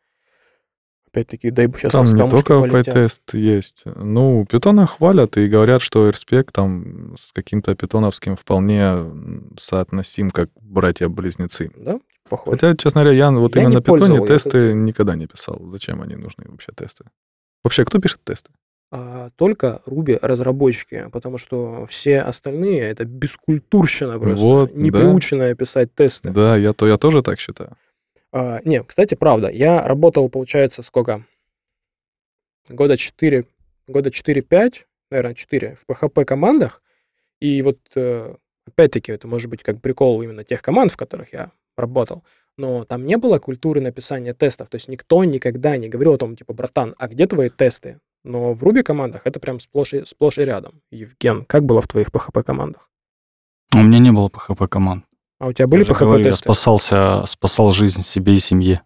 Опять-таки, дай бы сейчас Там не только PyTest есть. Ну, питона хвалят и говорят, что RSpec там с каким-то питоновским вполне соотносим, как братья-близнецы. Да, похоже. Хотя, честно говоря, я вот Я именно на питоне я тесты тут- никогда не писал. Зачем они нужны вообще тесты? Вообще, кто пишет тесты? а, только Ruby разработчики, потому что все остальные это бескультурщина просто, Вот, не да. писать тесты. Да, я, то, я тоже так считаю. А, не, кстати, правда, я работал, получается, сколько? Года 4, года 4-5, наверное, 4 в PHP командах. И вот, э, опять-таки, это может быть как прикол именно тех команд, в которых я работал. Но там не было культуры написания тестов. То есть никто никогда не говорил о том, типа, братан, а где твои тесты? Но в Ruby командах это прям сплошь и, сплошь и рядом. Евген, как было в твоих PHP командах? У меня не было PHP команд. А у тебя были Я же говорю, я спасался, спасал жизнь себе и семье.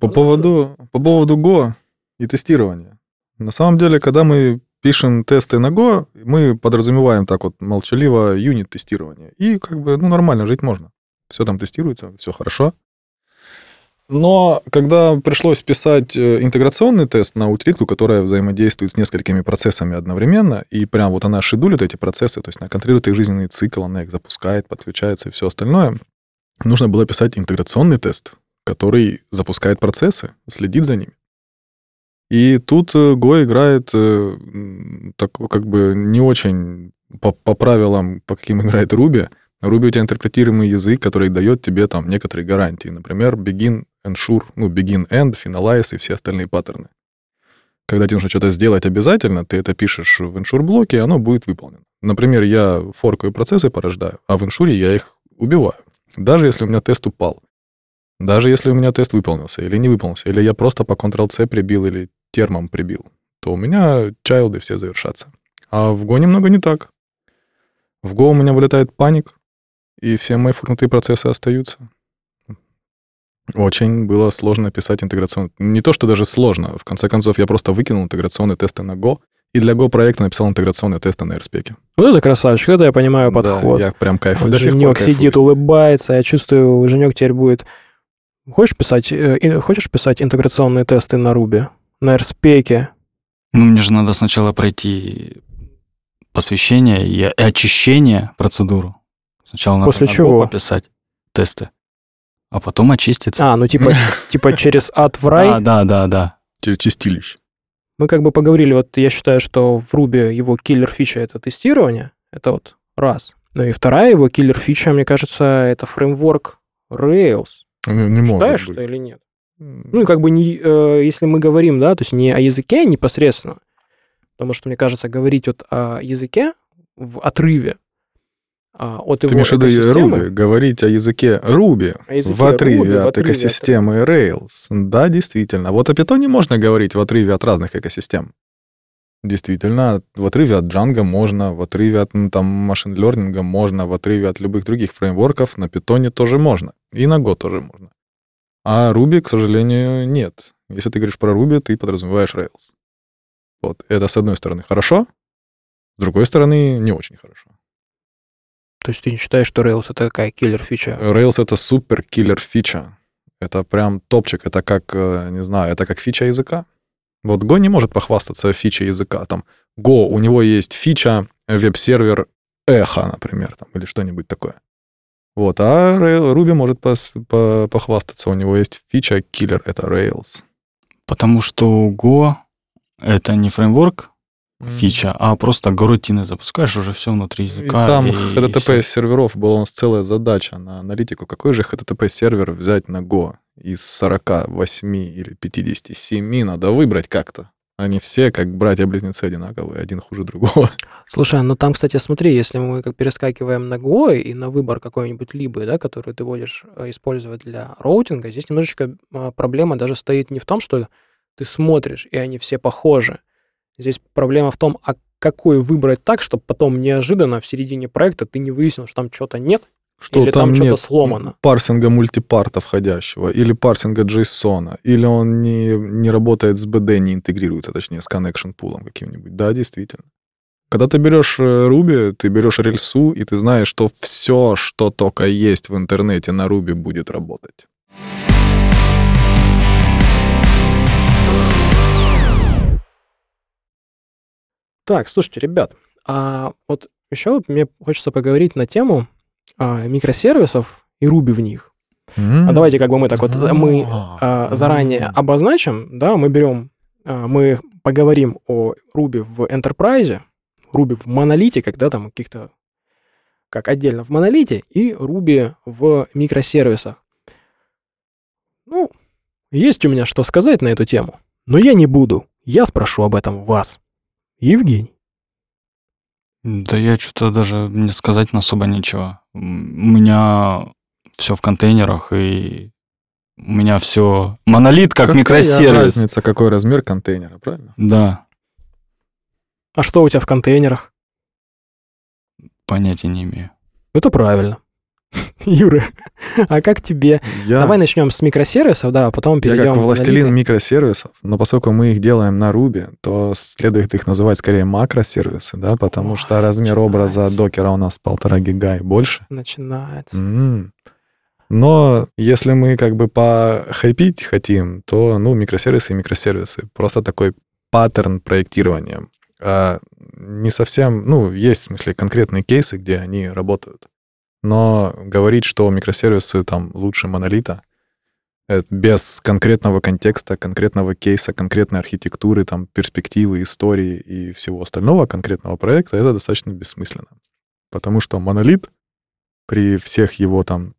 По поводу, по поводу Go и тестирования. На самом деле, когда мы пишем тесты на Go, мы подразумеваем так вот молчаливо юнит-тестирование. И как бы, ну, нормально, жить можно. Все там тестируется, все хорошо. Но когда пришлось писать э, интеграционный тест на утилитку, которая взаимодействует с несколькими процессами одновременно, и прям вот она шедулит эти процессы, то есть она контролирует их жизненный цикл, она их запускает, подключается и все остальное, нужно было писать интеграционный тест, который запускает процессы, следит за ними. И тут э, Go играет э, м, такой как бы не очень по, по правилам, по каким играет Ruby. Ruby у тебя интерпретируемый язык, который дает тебе там некоторые гарантии. Например, begin, ensure, ну, begin, end, finalize и все остальные паттерны. Когда тебе нужно что-то сделать обязательно, ты это пишешь в ensure блоке, и оно будет выполнено. Например, я форкаю процессы порождаю, а в ensure я их убиваю. Даже если у меня тест упал. Даже если у меня тест выполнился или не выполнился, или я просто по Ctrl-C прибил или термом прибил, то у меня чайлды все завершатся. А в Go немного не так. В Go у меня вылетает паник, и все мои фурнутые процессы остаются. Очень было сложно писать интеграционный... Не то, что даже сложно. В конце концов, я просто выкинул интеграционные тесты на Go, и для Go проекта написал интеграционные тесты на RSpec. Вот это красавчик, это я понимаю подход. Да, я прям кайфую. Вот Женек сидит, улыбается. Я чувствую, Женек теперь будет... Хочешь писать, э, хочешь писать интеграционные тесты на Ruby? На RSpec? Ну, мне же надо сначала пройти посвящение и очищение процедуру. Сначала надо После на Go чего? пописать тесты, а потом очиститься. А, ну типа, типа через add в рай. А, да, да, да. Через чистилище. Мы как бы поговорили, вот я считаю, что в Ruby его киллер-фича — это тестирование. Это вот раз. Ну и вторая его киллер-фича, мне кажется, это фреймворк Rails. Не, не может Считаешь быть. что или нет? Ну, как бы, не, э, если мы говорим, да, то есть не о языке непосредственно, потому что, мне кажется, говорить вот о языке в отрыве а, от Ты его имеешь в виду экосистемы, Ruby, говорить о языке О языке в отрыве Ruby в от отрыве от- экосистемы Rails. Да, действительно. Вот о питоне можно говорить в отрыве от разных экосистем. Действительно, в отрыве от Django можно, в отрыве от ну, там, машин-лернинга можно, в отрыве от любых других фреймворков на питоне тоже можно. И на Go тоже можно. А Ruby, к сожалению, нет. Если ты говоришь про Ruby, ты подразумеваешь Rails. Вот. Это, с одной стороны, хорошо, с другой стороны, не очень хорошо. То есть ты не считаешь, что Rails — это такая киллер-фича? Rails — это супер киллер фича. Это прям топчик, это как, э, не знаю, это как фича языка. Вот Go не может похвастаться фичей языка. Там Go, у него есть фича веб-сервер эхо, например, там, или что-нибудь такое. Вот, а Ruby может пос- по- похвастаться, у него есть фича киллер, это Rails. Потому что Go — это не фреймворк, фича, а просто горутины запускаешь уже все внутри И языка. там и HTTP всё. серверов была у нас целая задача на аналитику. Какой же HTTP сервер взять на Go? из 48 или 57 надо выбрать как-то. Они все как братья-близнецы одинаковые, один хуже другого. Слушай, ну там, кстати, смотри, если мы как перескакиваем на Go и на выбор какой-нибудь либо, да, который ты будешь э, использовать для роутинга, здесь немножечко а, проблема даже стоит не в том, что ты смотришь, и они все похожи. Здесь проблема в том, а какой выбрать так, чтобы потом неожиданно в середине проекта ты не выяснил, что там что-то нет, Что Или там там что-то сломано. парсинга мультипарта входящего, или парсинга JSON, или он не, не работает с BD, не интегрируется, точнее, с connection пулом каким-нибудь. Да, действительно. Когда ты берешь э, Ruby, ты берешь рельсу, и ты знаешь, что все, что только есть в интернете на Ruby, будет работать. Так, слушайте, ребят, а вот еще вот мне хочется поговорить на тему а, микросервисов и Ruby в них. А давайте как бы мы так вот, мы а, заранее обозначим, да, мы берем, а, мы поговорим о Ruby в Enterprise, Ruby в монолите, когда там каких-то, как отдельно в монолите, и Ruby в микросервисах. Ну, есть у меня что сказать на эту тему, но я не буду. Я спрошу об этом вас. Евгений. Да я что-то даже не сказать особо нечего. М, У меня все в контейнерах, и у меня все монолит как Какая микросервис. разница, какой размер контейнера, правильно? Да, А что у тебя в контейнерах? понятия не имею. Это правильно. Юра, а как тебе? Я, Давай начнем с микросервисов, да, а потом я перейдем как на властелин микросервисов, но поскольку мы их делаем на Ruby, то следует их называть скорее макросервисы, да, потому что размер образа начинается. докера у нас полтора гига и больше. Начинается. М. Но если мы как бы похайпить хотим, то, ну, микросервисы и микросервисы. Просто такой паттерн проектирования. А не совсем, ну, есть, в смысле, конкретные кейсы, где они работают. Но говорить, что микросервисы там лучше монолита, э, без конкретного контекста, конкретного кейса, конкретной архитектуры, там, перспективы, истории и всего остального конкретного проекта, это достаточно бессмысленно. Потому что монолит при всех его там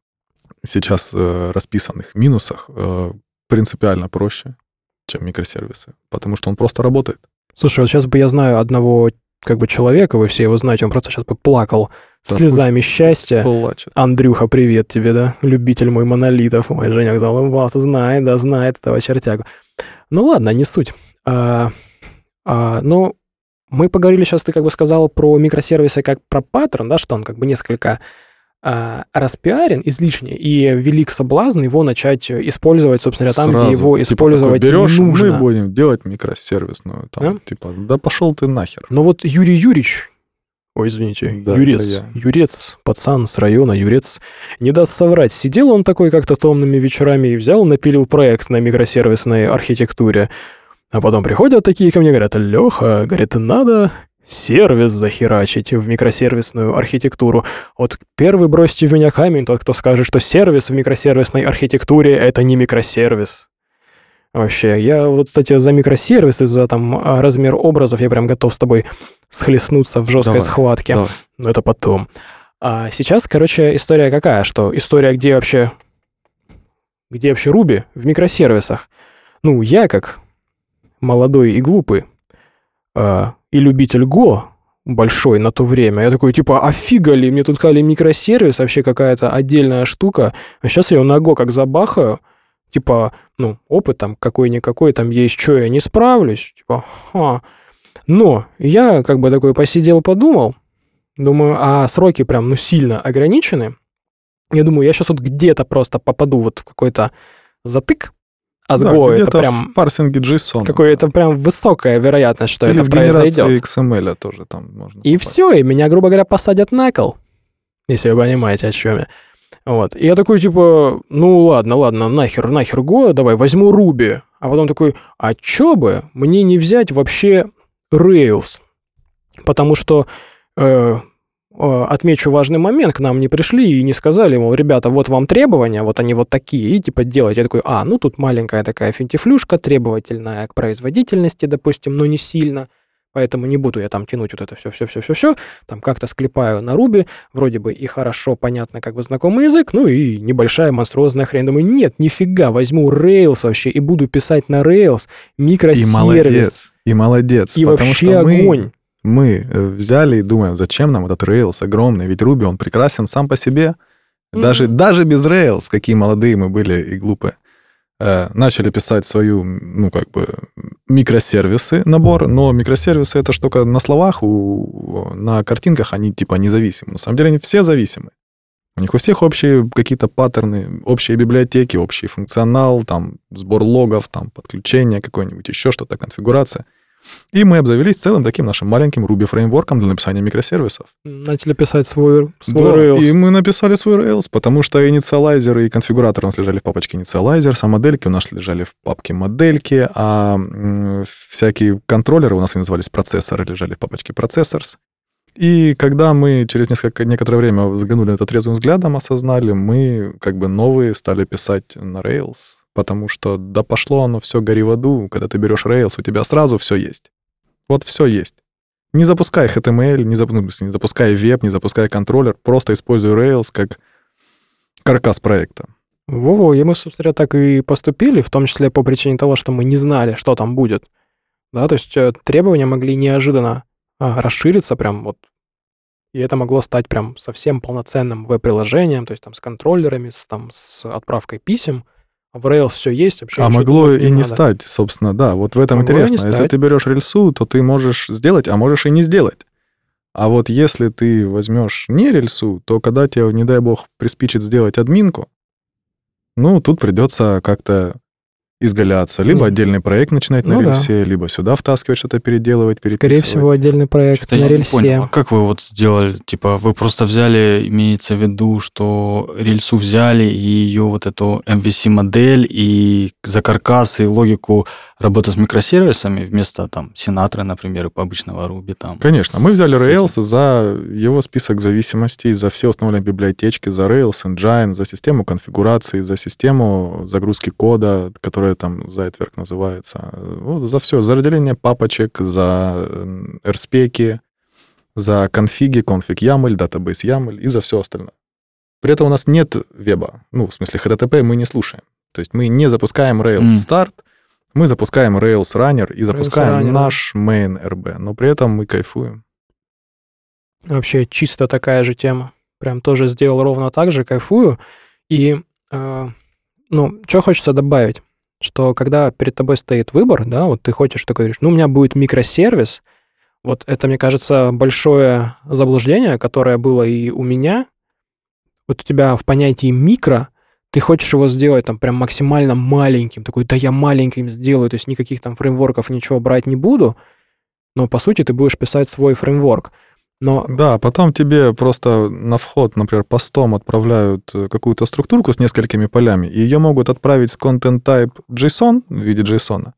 сейчас э, расписанных минусах э, принципиально проще, чем микросервисы, потому что он просто работает. Слушай, вот сейчас бы я знаю одного как бы человека, вы все его знаете, он просто сейчас бы плакал слезами счастья. Плачет. Андрюха, привет тебе, да? Любитель мой монолитов. Мой Женек вас знает, да, знает этого чертягу. Ну ладно, не суть. А, а, ну, мы поговорили сейчас, ты как бы сказал про микросервисы как про паттерн, да, что он как бы несколько а, распиарен излишне, и велик соблазн его начать использовать, собственно, там, Сразу. где его Типа использовать такой, берешь, нужно. мы будем делать микросервисную. Там, Да? Типа, да пошел ты нахер. Но вот Юрий Юрьевич, ой, извините, Да, Юрец. Юрец, пацан с района, Юрец, не даст соврать. Сидел он такой как-то томными вечерами и взял, напилил проект на микросервисной архитектуре. А потом приходят такие ко мне, говорят, Леха, говорит, надо сервис захерачить в микросервисную архитектуру. Вот первый бросьте в меня камень, тот, кто скажет, что сервис в микросервисной архитектуре — это не микросервис. Вообще, я вот, кстати, за микросервисы, за там а, размер образов, я прям готов с тобой схлестнуться в жесткой Давай, схватке. Давай. Но это потом. А сейчас, короче, история какая? Что история, где вообще... Где вообще Руби? В микросервисах. Ну, я как молодой и глупый а, и любитель Го большой на то время, я такой, типа, офига ли, мне тут сказали микросервис, вообще какая-то отдельная штука. А сейчас я его на Го как забахаю, типа, ну, опыт там какой-никакой там есть, что я не справлюсь, типа, ха. Но я как бы такой посидел, подумал, думаю, а сроки прям, ну, сильно ограничены. Я думаю, я сейчас вот где-то просто попаду вот в какой-то затык, а с Да, Go это прям в парсинге JSON. какое-то прям высокая вероятность, что Или это в произойдет. XML тоже там можно. И попасть. все, и меня, грубо говоря, посадят на кол, если вы понимаете, о чем я. Вот. И я такой, типа, ну ладно, ладно, нахер, нахер Go, давай, возьму Ruby. А потом такой, а чё бы мне не взять вообще Rails? Потому что, э, э, отмечу важный момент, к нам не пришли и не сказали, мол, ребята, вот вам требования, вот они вот такие, и типа делайте. Я такой, а, ну тут маленькая такая финтифлюшка, требовательная к производительности, допустим, но не сильно. Поэтому не буду я там тянуть вот это все-все-все-все-все, там как-то склепаю на Руби, вроде бы и хорошо, понятно, как бы знакомый язык, ну и небольшая монструозная хрень. Думаю, нет, нифига, возьму Rails вообще и буду писать на Rails микросервис. И молодец, и молодец. И вообще что мы- огонь. Мы э, взяли и думаем, зачем нам этот Rails огромный, ведь Ruby, он прекрасен сам по себе. Даже, Мгм. даже без Rails, какие молодые мы были и глупые. Э, Начали писать свою, ну, как бы, микросервисы, набор, но микросервисы — это штука на словах, у, на картинках они типа независимы. На самом деле они все зависимы. У них у всех общие какие-то паттерны, общие библиотеки, общий функционал, там, сбор логов, там, подключение какое-нибудь, еще что-то, конфигурация. И мы обзавелись целым таким нашим маленьким Ruby фреймворком для написания микросервисов. Начали писать свой, свой Да, Rails. и мы написали свой Rails, потому что инициалайзер и конфигуратор у нас лежали в папочке инициалайзер, а модельки у нас лежали в папке модельки, а всякие контроллеры у нас и назывались процессоры, лежали в папочке процессорс. И когда мы через несколько, некоторое время взглянули на это трезвым взглядом, осознали, мы как бы новые стали писать на Rails, потому что да пошло оно все гори в аду, когда ты берешь Rails, у тебя сразу все есть. Вот все есть. Не запускай HTML, не, зап- ну, не запускай веб, не запускай контроллер, просто используй Rails как каркас проекта. Во-во, и мы, собственно так и поступили, в том числе по причине того, что мы не знали, что там будет. Да, то есть э, требования могли неожиданно расшириться прям вот. И это могло стать прям совсем полноценным веб-приложением, то есть там с контроллерами, с, там, с отправкой писем. А в Rails все есть, вообще а могло и не надо. стать, собственно, да. Вот в этом Могло интересно. Если ты берешь рельсу, то ты можешь сделать, а можешь и не сделать. А вот если ты возьмешь не рельсу, то когда тебе, не дай бог, приспичит сделать админку, ну, тут придется как-то изгаляться. Либо Ну, отдельный проект начинать на ну да. рельсе, либо сюда втаскивать что-то, переделывать, Скорее переписывать. всего, отдельный проект Что-то на я не рельсе. понял, а как вы вот сделали? Типа, вы просто взяли, имеется в виду, что рельсу взяли и ее вот эту MVC-модель и за каркас и логику работы с микросервисами вместо там Синатры, например, и обычного Ruby там. Конечно, мы взяли этим. Rails за его список зависимостей, за все установленные библиотечки, за Rails Engine, за систему конфигурации, за систему загрузки кода, которая там Zitwerk называется. Вот за все, за разделение папочек, за RSpec, за конфиги, конфиг YAML, database YAML и за все остальное. При этом у нас нет веба, ну, в смысле HTTP мы не слушаем. То есть мы не запускаем Rails М. Start, мы запускаем Rails Runner и запускаем Runner, наш main RB, но при этом мы кайфуем. Вообще чисто такая же тема. Прям тоже сделал ровно так же, кайфую. И, э, ну, что хочется добавить, что когда перед тобой стоит выбор, да, вот ты хочешь, ты говоришь, ну, у меня будет микросервис, вот это, мне кажется, большое заблуждение, которое было и у меня. Вот у тебя в понятии микро, ты хочешь его сделать там прям максимально маленьким, такой, да я маленьким сделаю, то есть никаких там фреймворков, ничего брать не буду, но по сути ты будешь писать свой фреймворк. Но Да, потом тебе просто на вход, например, постом отправляют э, какую-то структурку с несколькими полями, и ее могут отправить с content type JSON в виде JSON,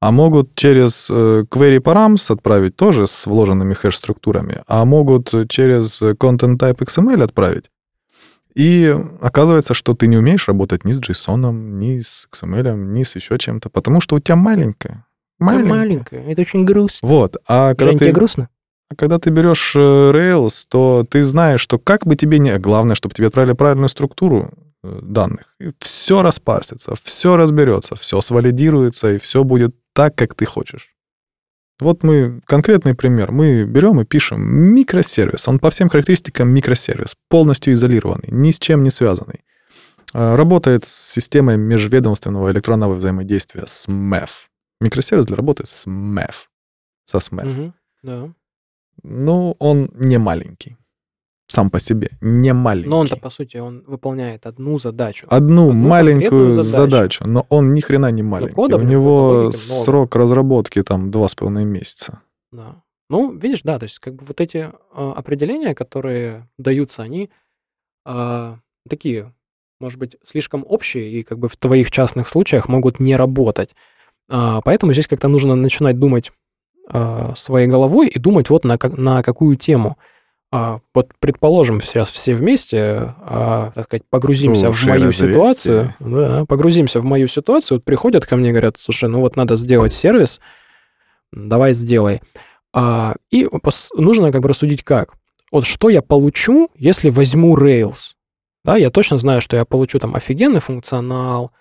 а могут через э, query params отправить тоже с вложенными хэш-структурами, а могут через content type XML отправить. И оказывается, что ты не умеешь работать ни с JSON, ни с XML, ни с еще чем-то, потому что у тебя маленькая. маленькая. Маленькая. Это очень грустно. Вот. А когда Жень, ты... тебе грустно? А когда ты берешь э, Rails, то ты знаешь, что как бы тебе не... Главное, чтобы тебе отправили правильную структуру э, данных. Все распарсится, все разберется, все свалидируется, и все будет так, как ты хочешь. Вот мы, конкретный пример, мы берем и пишем микросервис. Он по всем характеристикам микросервис, полностью изолированный, ни с чем не связанный. Э, Работает с системой межведомственного электронного взаимодействия SMEF. Микросервис для работы с MEF. Со SMEF. Мгм, Да. Ну, он не маленький. Сам по себе. Не маленький. Но он-то, по сути, он выполняет одну задачу. Одну, одну маленькую задачу. задачу. но он ни хрена не маленький. кодов У него много. срок разработки там два с половиной месяца. Да. Ну, видишь, да, то есть как бы вот эти а, определения, которые даются, они а, такие, может быть, слишком общие и как бы в твоих частных случаях могут не работать. А, поэтому здесь как-то нужно начинать думать а, своей головой и думать вот на, как- на какую тему. А, вот предположим сейчас все вместе, а, так сказать, погрузимся в Слушай, мою развести. ситуацию. Да, погрузимся в мою ситуацию. Вот приходят ко мне, говорят, слушай, ну вот надо сделать сервис, давай сделай. А, и нужно как бы рассудить как. Вот что я получу, если возьму Rails? Да, я точно знаю, что я получу там офигенный функционал,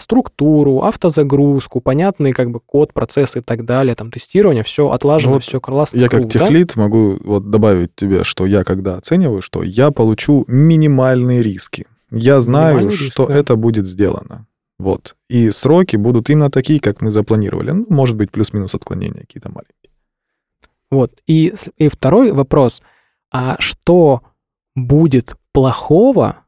структуру, автозагрузку, понятный как бы код, процессы и так далее, там тестирование, все отлажено, Ну вот все классно. Я как круто, да? техлит могу вот добавить тебе, что я когда оцениваю, что я получу минимальные риски. Я знаю, Минимальный риск, что да. это будет сделано. Вот. И сроки будут именно такие, как мы запланировали. Ну, может быть, плюс-минус отклонения какие-то маленькие. Вот. И, и второй вопрос. А что будет плохого,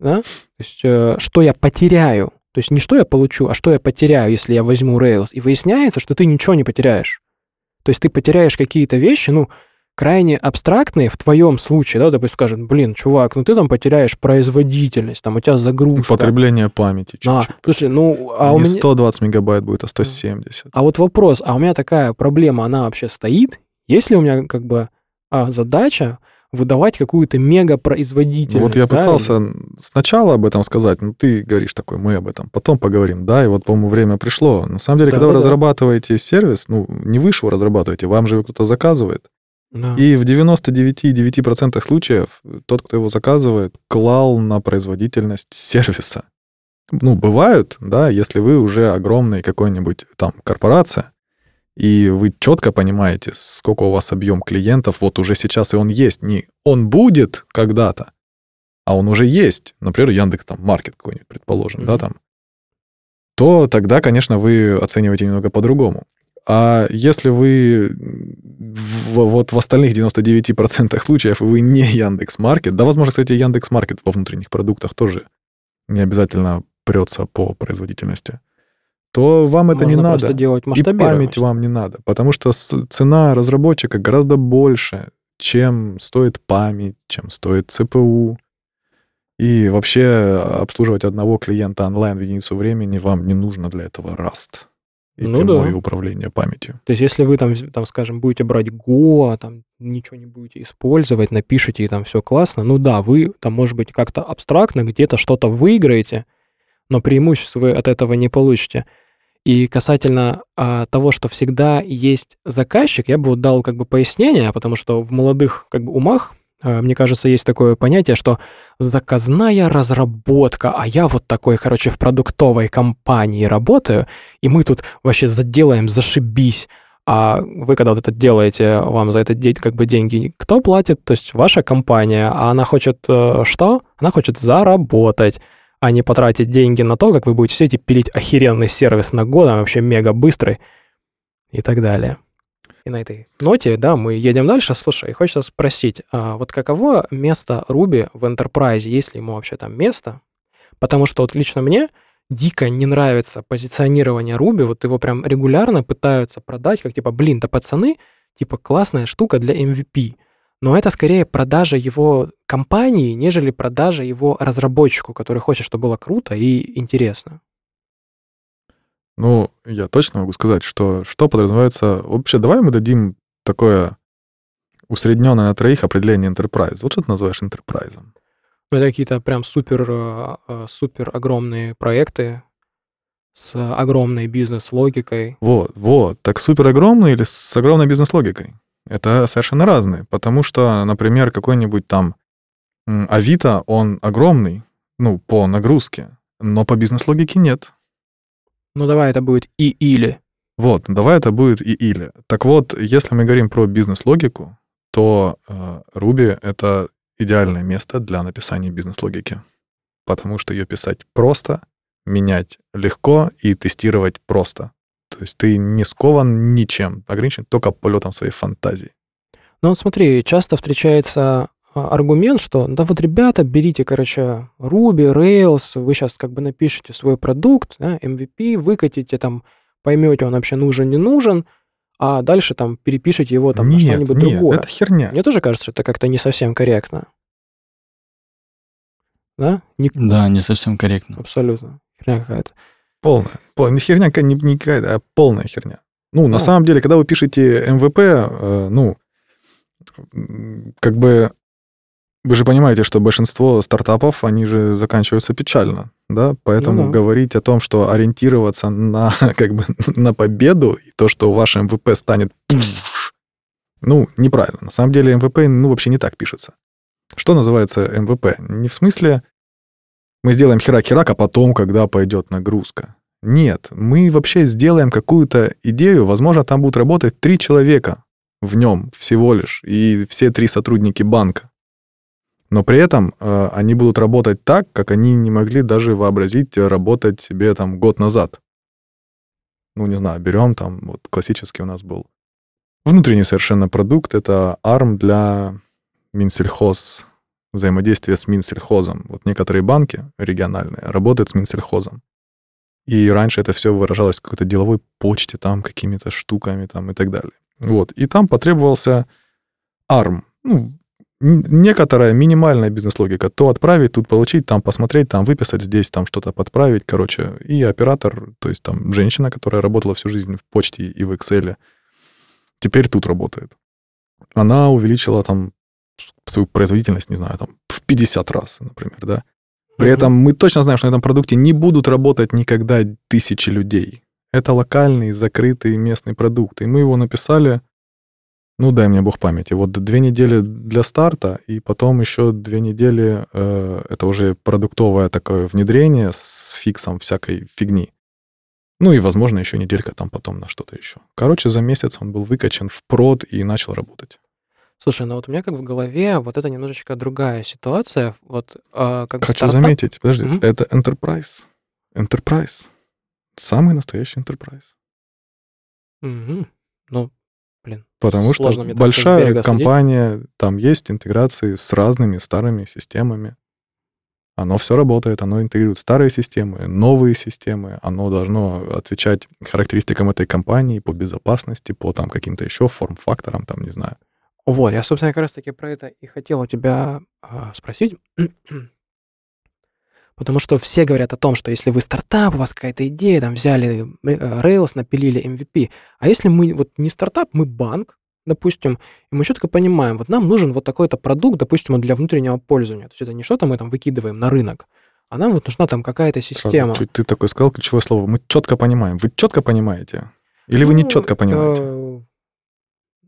да? То есть, э, что я потеряю? То есть не что я получу, а что я потеряю, если я возьму Rails. И выясняется, что ты ничего не потеряешь. То есть ты потеряешь какие-то вещи, ну, крайне абстрактные в твоем случае, да, допустим, скажем, блин, чувак, ну ты там потеряешь производительность, там у тебя загрузка. Потребление памяти А, чуть-чуть. слушай, ну, а у Не меня... 120 мегабайт будет, а 170. А вот вопрос, а у меня такая проблема, она вообще стоит? Есть ли у меня как бы а, задача выдавать какую-то мега-производительность? Вот я да, пытался сначала об этом сказать, но ты говоришь такой, мы об этом потом поговорим. Да, и вот, по-моему, время пришло. На самом деле, когда вы Да-да-да. разрабатываете сервис, ну, не вы его разрабатываете, вам же его кто-то заказывает. Да. И в 99,9% случаев тот, кто его заказывает, клал на производительность сервиса. Ну, бывают, да, если вы уже огромный какой-нибудь там корпорация, и вы четко понимаете, сколько у вас объем клиентов, вот уже сейчас и он есть. Не он будет когда-то, а он уже есть. Например, Яндекс там маркет какой-нибудь, предположим, да, Мгм. там. То тогда, конечно, вы оцениваете немного по-другому. А если вы в- вот в остальных 99% случаев вы не Яндекс Маркет, да, возможно, кстати, Яндекс Маркет во внутренних продуктах тоже не обязательно прется по производительности, то вам это не Можно надо. просто делать И память вам не надо, потому что цена разработчика гораздо больше, чем стоит память, чем стоит ЦПУ. И вообще обслуживать одного клиента онлайн в единицу времени вам не нужно для этого Rust и Ну прямое да. управление памятью. То есть если вы там, там, скажем, будете брать Go, а там ничего не будете использовать, напишите, и там все классно, ну да, вы там, может быть, как-то абстрактно где-то что-то выиграете, но преимуществ вы от этого не получите. И касательно а, того, что всегда есть заказчик, я бы дал как бы пояснение, потому что в молодых как бы умах, а, мне кажется, есть такое понятие, что заказная разработка, а я вот такой, короче, в продуктовой компании работаю, и мы тут вообще заделаем, зашибись. А вы, когда вот это делаете, вам за это как бы деньги кто платит? То есть ваша компания, а она хочет э, что? Она хочет заработать, а не потратить деньги на то, как вы будете все эти пилить охеренный сервис на год, а вообще мега быстрый и так далее. И на этой ноте, да, мы едем дальше. Слушай, хочется спросить, а вот каково место Руби в Enterprise, есть ли ему вообще там место? Потому что вот лично мне дико не нравится позиционирование Руби, вот его прям регулярно пытаются продать, как типа, блин, да пацаны, типа классная штука для MVP. Но это скорее продажа его компании, нежели продажа его разработчику, который хочет, чтобы было круто и интересно. Ну, я точно могу сказать, что что подразумевается... Вообще, давай мы дадим такое усредненное на троих определение enterprise. Вот что ты называешь enterprise? Ну, это какие-то прям супер, э, э, супер огромные проекты с огромной бизнес-логикой. Вот, вот. Так супер огромный или с огромной бизнес-логикой? Это совершенно разные. Потому что, например, какой-нибудь там Авито, он огромный, ну, по нагрузке, но по бизнес-логике нет. Ну, давай это будет и или. Вот, давай это будет и или. Так вот, если мы говорим про бизнес-логику, то э, Ruby — это идеальное место для написания бизнес-логики. Потому что ее писать просто, менять легко и тестировать просто. То есть ты не скован ничем, ограничен только полетом своей фантазии. Ну, вот смотри, часто встречается а, аргумент, что да вот, ребята, берите, короче, Ruby, Rails, вы сейчас как бы напишите свой продукт, да, MVP, выкатите там, поймете, он вообще нужен, не нужен, а дальше там перепишите его там на нет, что-нибудь нет, другое. это херня. Мне тоже кажется, что это как-то не совсем корректно. Да? Не, Да, не совсем корректно. абсолютно. Херня какая-то. Полная. Пол- не херня, не, не какая-то, а полная херня. Ну, на Ну. самом деле, когда вы пишете МВП, э, ну, как бы вы же понимаете, что большинство стартапов, они же заканчиваются печально. да, поэтому Ну да. говорить о том, что ориентироваться на, как бы, на победу, и то, что ваш MVP станет, ну, неправильно. На самом деле MVP, ну, вообще не так пишется. Что называется MVP? Не в смысле мы сделаем херак-херак, а потом, когда пойдет нагрузка. Нет, мы вообще сделаем какую-то идею, возможно, там будут работать три человека в нем всего лишь, и все три сотрудники банка. Но при этом э, они будут работать так, как они не могли даже вообразить работать себе там год назад. Ну, не знаю, берем там, вот классический у нас был внутренний совершенно продукт, это ARM для Минсельхоз, взаимодействие с Минсельхозом. Вот некоторые банки региональные работают с Минсельхозом. И раньше это все выражалось в какой-то деловой почте, там, какими-то штуками там и так далее. Вот. И там потребовался ARM. Ну, некоторая минимальная бизнес-логика. То отправить, тут получить, там посмотреть, там выписать, здесь там что-то подправить, короче. И оператор, то есть там женщина, которая работала всю жизнь в почте и в Excel, теперь тут работает. Она увеличила там свою производительность, не знаю, там в 50 раз, например, да. При этом мы точно знаем, что на этом продукте не будут работать никогда тысячи людей. Это локальный, закрытый местный продукт. И мы его написали, ну, дай мне бог памяти, вот две недели для старта, и потом еще две недели, э, это уже продуктовое такое внедрение с фиксом всякой фигни. Ну и, возможно, еще неделька там потом на что-то еще. Короче, за месяц он был выкачан в прод и начал работать. Слушай, ну вот у меня как в голове вот это немножечко другая ситуация. Вот а, как Хочу стартап- заметить, подожди, Мгм. это Enterprise. Enterprise. Самый настоящий Enterprise. Мгм. Ну, блин. Потому Сложно что большая берега судить. компания, там есть интеграции с разными старыми системами. Оно все работает, оно интегрирует старые системы, новые системы, оно должно отвечать характеристикам этой компании по безопасности, по там каким-то еще форм-факторам, там, не знаю. Вот, я, собственно, как раз-таки про это и хотел у тебя а, спросить. Потому что все говорят о том, что если вы стартап, у вас какая-то идея, там взяли э, Rails, напилили MVP. А если мы вот не стартап, мы банк, допустим, и мы четко понимаем, вот нам нужен вот такой-то продукт, допустим, для внутреннего пользования. То есть это не что-то мы там выкидываем на рынок, а нам вот нужна там какая-то Сразу система. чуть ты такой сказал ключевое слово. Мы четко понимаем. Вы четко понимаете? Или вы не Ну, четко понимаете?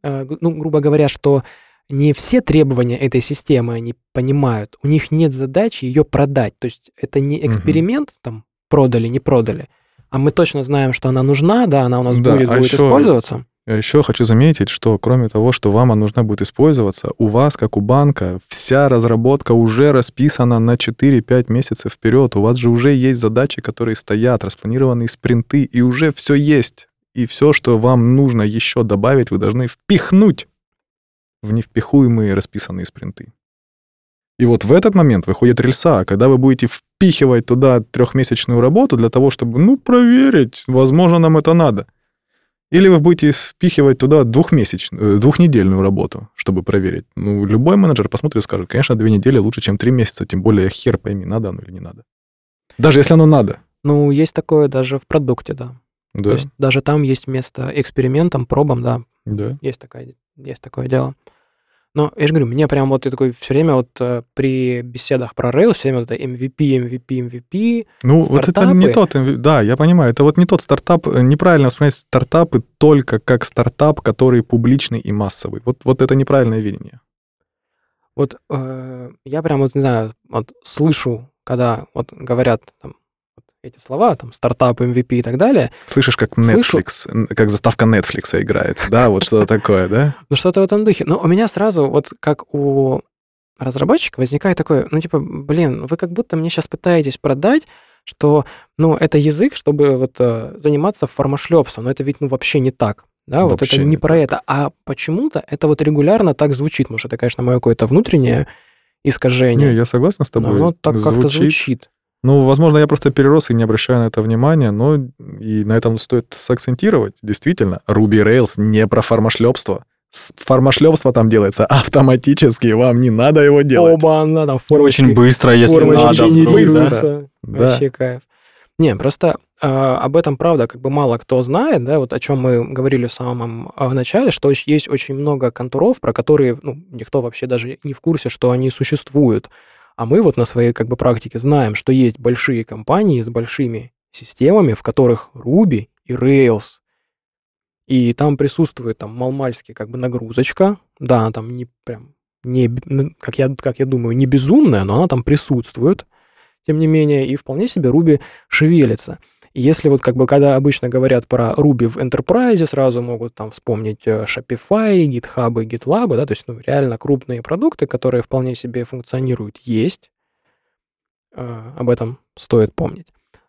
Э, ну, грубо говоря, что не все требования этой системы они понимают. У них нет задачи ее продать. То есть это не эксперимент, там, продали, не продали. А мы точно знаем, что она нужна, да, она у нас Да, будет, а будет еще- использоваться. Я еще хочу заметить, что кроме того, что вам она нужна будет использоваться, у вас, как у банка, вся разработка уже расписана на 4-5 месяцев вперед. У вас же уже есть задачи, которые стоят, распланированные спринты, и уже все есть. И все, что вам нужно еще добавить, вы должны впихнуть в невпихуемые расписанные спринты. И вот в этот момент выходит рельса, когда вы будете впихивать туда трехмесячную работу для того, чтобы, ну, проверить, возможно, нам это надо. Или вы будете впихивать туда двухмесячную, э, двухнедельную работу, чтобы проверить. Ну, любой менеджер посмотрит и скажет, конечно, две недели лучше, чем три месяца, тем более хер пойми, надо оно или не надо. Даже если оно надо. Ну, есть такое даже в продукте, да. Да, То есть даже там есть место экспериментам, пробам, да, да. есть, такая, есть такое дело. Но я же говорю, мне прям вот я такой все время вот э, при беседах про Rails все время вот это MVP, MVP, MVP, Ну, вот это не Стартапы? тот, да, я понимаю, это вот не тот стартап, э, неправильно воспринимать стартапы только как стартап, который публичный и массовый. Вот, вот это неправильное видение. Вот э, я прям вот не знаю, вот слышу, когда вот говорят там эти слова, там стартап, MVP и так далее, Слышишь, как Слышу. Netflix, н- как заставка Netflix играет, да, вот что-то такое, да? ну что-то в этом духе. Но у меня сразу вот как у разработчика возникает такое, ну типа, блин, вы как будто мне сейчас пытаетесь продать, что, ну, это язык, чтобы вот э, заниматься формошлепством, но это ведь, ну, вообще не так. Да, вот Вообще это не не про это. А почему-то это вот регулярно так звучит. Может, это, конечно, мое какое-то внутреннее искажение. Не, я согласен с но тобой. оно так как-то звучит. Ну, возможно, я просто перерос и не обращаю на это внимания, но и на этом стоит сакцентировать. Действительно, Ruby Rails не про формошлепство. С- Формошлепство там делается автоматически, вам не надо его делать. Оба, она там формочки, очень быстро, если формочки надо. вдруг, да? генерируются. Да. Вообще кайф. Не, просто э, об этом, правда, как бы мало кто знает, да, вот о чем мы говорили в самом э, начале, что есть очень много контуров, про которые, ну, никто вообще даже не в курсе, что они существуют. А мы вот на своей как бы практике знаем, что есть большие компании с большими системами, в которых Ruby и Rails. И там присутствует там малмальски как бы нагрузочка. Да, она там не прям, не, как, я, как я думаю, не безумная, но она там присутствует, тем не менее, и вполне себе Ruby шевелится. Если вот как бы, когда обычно говорят про Ruby в Enterprise, сразу могут там вспомнить э, Shopify, GitHub и GitLab, да, то есть ну, реально крупные продукты, которые вполне себе функционируют, есть. Э, об этом стоит помнить.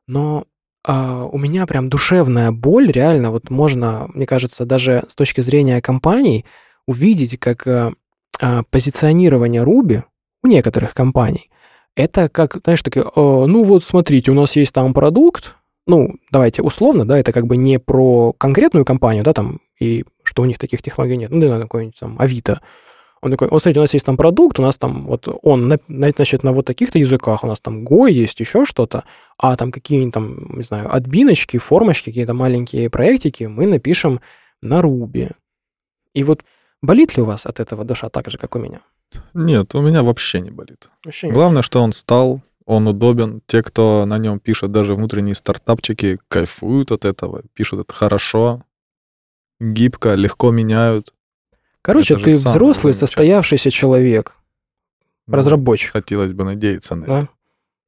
Но а, у меня прям душевная боль, реально, вот можно, мне кажется, даже с точки зрения компаний увидеть, как а, а, позиционирование Ruby у некоторых компаний, это как, знаешь, такие, ну вот смотрите, у нас есть там продукт, ну, давайте условно, да, это как бы не про конкретную компанию, да, там, и что у них таких технологий нет, ну, да, какой-нибудь там Авито, он такой, вот, смотрите, у нас есть там продукт, у нас там вот он, на, значит, на вот таких-то языках, у нас там Go есть, еще что-то, а там какие-нибудь там, не знаю, адбиночки, формочки, какие-то маленькие проектики мы напишем на Ruby. И вот болит ли у вас от этого душа так же, как у меня? Нет, у меня вообще не болит. Вообще не Главное, что он стал, он удобен. Те, кто на нем пишет, даже внутренние стартапчики, кайфуют от этого, пишут это хорошо, гибко, легко меняют. Короче, Это же ты взрослый, состоявшийся человек, Ну, разработчик, Хотелось бы надеяться на это. да?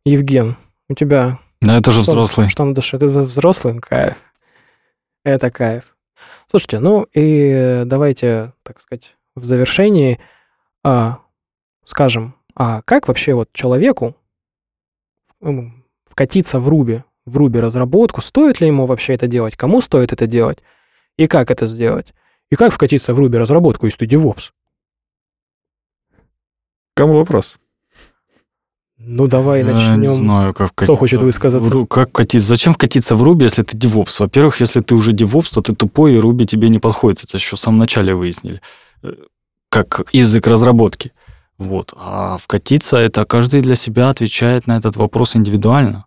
Евген, у тебя я тоже что, взрослый. что на душе? Ты взрослый? Кайф. Это кайф. Слушайте, ну и давайте, так сказать, в завершении а, скажем, а как вообще вот человеку вкатиться в Руби, в Руби разработку, стоит ли ему вообще это делать, кому стоит это делать, и как это сделать, и как вкатиться в Руби разработку, если ты DevOps? Кому вопрос? Ну давай Я не начнем. знаю, как Кто хочет высказаться? в Ру- Как катиться? Зачем вкатиться в Руби, если ты DevOps? Во-первых, если ты уже DevOps, то ты тупой, и Руби тебе не подходит. Это еще в самом начале выяснили. Э, Как язык разработки. Вот. А вкатиться, это каждый для себя отвечает на этот вопрос индивидуально.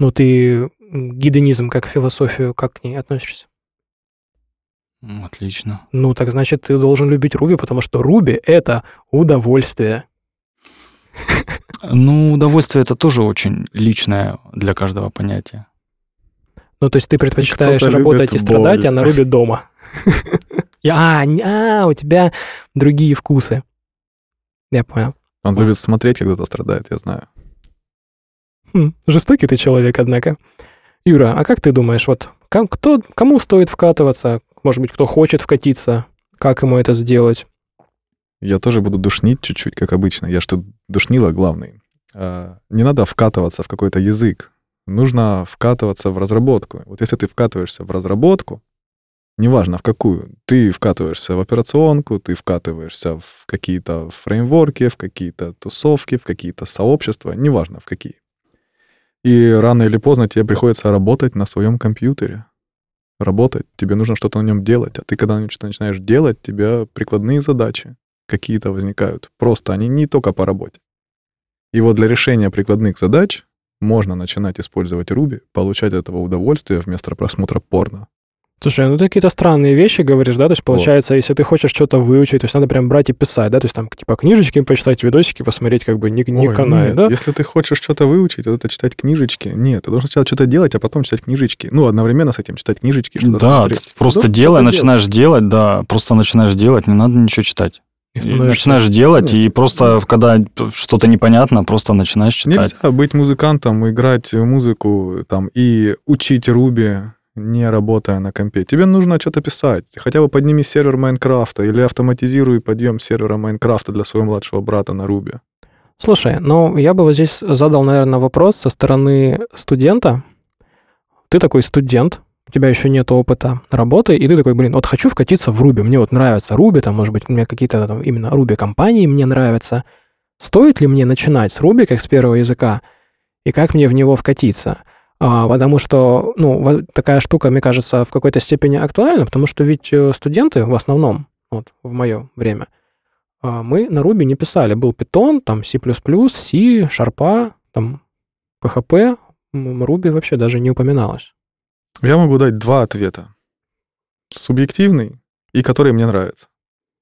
Ну ты гидонизм как философию, как к ней относишься? Отлично. Ну так значит ты должен любить Руби, потому что Руби это удовольствие. Ну, удовольствие это тоже очень личное для каждого понятие. Ну, то есть ты предпочитаешь работать и страдать, боль. а на Руби дома. А, а, у тебя другие вкусы. Я понял. Он любит смотреть, как кто-то страдает, я знаю. Хм, жестокий ты человек, однако. Юра, а как ты думаешь, вот ком- кто, кому стоит вкатываться? Может быть, кто хочет вкатиться? Как ему это сделать? Я тоже буду душнить чуть-чуть, как обычно. Я что душнила главный. А, Не надо вкатываться в какой-то язык. Нужно вкатываться в разработку. Вот если ты вкатываешься в разработку, неважно в какую, ты вкатываешься в операционку, ты вкатываешься в какие-то фреймворки, в какие-то тусовки, в какие-то сообщества, неважно в какие. И рано или поздно тебе приходится работать на своем компьютере. Работать, тебе нужно что-то на нем делать. А ты, когда что-то начинаешь делать, у тебя прикладные задачи какие-то возникают. Просто они не только по работе. И вот для решения прикладных задач можно начинать использовать Ruby, получать от этого удовольствие вместо просмотра порно. Слушай, ну ты какие-то странные вещи говоришь, да? То есть, получается, если ты хочешь что-то выучить, то есть надо прям брать и писать, да? То есть там типа книжечки почитать, видосики посмотреть, как бы не, не Ой, канает, нет, да? Если ты хочешь что-то выучить, то это читать книжечки. Нет, ты должен сначала что-то делать, а потом читать книжечки. Ну, одновременно с этим читать книжечки, что-то Да, смотреть. ты просто Ну, делай, начинаешь делать, да, просто начинаешь делать, не надо ничего читать. И начинаешь делать, Нет. и просто, когда что-то непонятно, просто начинаешь читать. Нельзя быть музыкантом, играть музыку там и учить Руби, не работая на компе. Тебе нужно что-то писать. Хотя бы подними сервер Майнкрафта или автоматизируй подъем сервера Майнкрафта для своего младшего брата на Руби. Слушай, ну я бы вот здесь задал, наверное, вопрос со стороны студента. Ты такой студент, у тебя еще нет опыта работы, и ты такой, блин, вот хочу вкатиться в Руби, мне вот нравится Руби, там, может быть, у меня какие-то там именно Руби компании мне нравятся. Стоит ли мне начинать с Руби как с первого языка, и как мне в него вкатиться? А, потому что, ну, такая штука, мне кажется, в какой-то степени актуальна, потому что ведь э, студенты в основном, вот в мое время, а, мы на Ruby не писали. Был Python, там C++, C, Sharp, там PHP, Ruby вообще даже не упоминалось. Я могу дать два ответа. Субъективный и который мне нравится.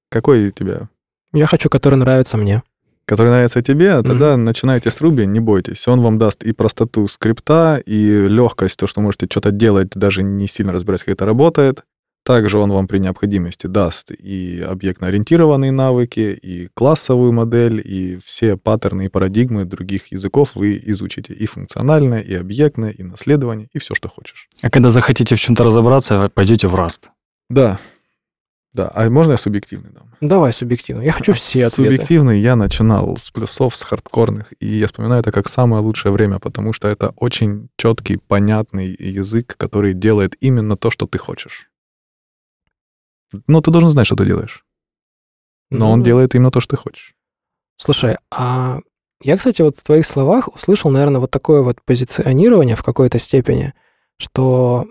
Какой у тебя? Я хочу, который нравится мне. Который нравится тебе, тогда mm-hmm. начинайте с Ruby, не бойтесь. Он вам даст и простоту скрипта, и легкость, то, что можете что-то делать, даже не сильно разбираясь, как это работает. Также он вам при необходимости даст и объектно-ориентированные навыки, и классовую модель, и все паттерны и парадигмы других языков вы изучите. И функциональное, и объектное, и наследование, и все, что хочешь. А когда захотите в чем-то разобраться, пойдете в Rust. Да. Да. А можно я субъективный дам? Давай субъективный. Я хочу все ответы. Субъективный я начинал с плюсов, с хардкорных, и я вспоминаю это как самое лучшее время, потому что это очень четкий, понятный язык, который делает именно то, что ты хочешь. Но ты должен знать, что ты делаешь. Но ну, он делает именно то, что ты хочешь. Слушай, а я, кстати, вот в твоих словах услышал, наверное, вот такое вот позиционирование в какой-то степени, что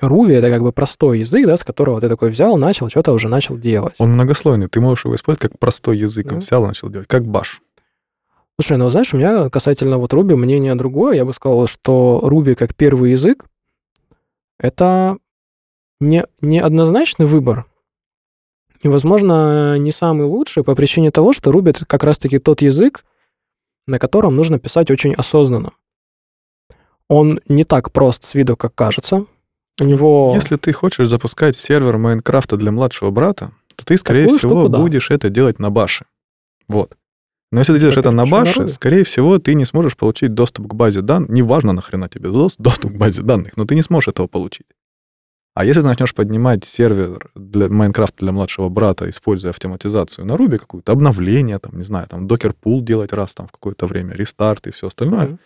Ruby — это как бы простой язык, да, с которого ты такой взял, начал, что-то уже начал делать. Он многослойный, ты можешь его использовать как простой язык, mm. взял и начал делать, как баш. Слушай, ну знаешь, у меня касательно вот Ruby мнение другое. Я бы сказал, что Ruby как первый язык — это не, не однозначный выбор, и, возможно, не самый лучший по причине того, что Ruby — это как раз-таки тот язык, на котором нужно писать очень осознанно. Он не так прост с виду, как кажется. У него... Если ты хочешь запускать сервер Майнкрафта для младшего брата, то ты, скорее Такую всего, штуку, да. будешь это делать на баше. Вот. Но если ты делаешь это, это на баше, на скорее всего, ты не сможешь получить доступ к базе данных. Неважно, нахрена тебе доступ к базе данных, но ты не сможешь этого получить. А если ты начнешь поднимать сервер для Майнкрафта для младшего брата, используя автоматизацию на Ruby, какую-то обновление, там, не знаю, там, докер-пул делать раз там в какое-то время, рестарт и все остальное, mm-hmm.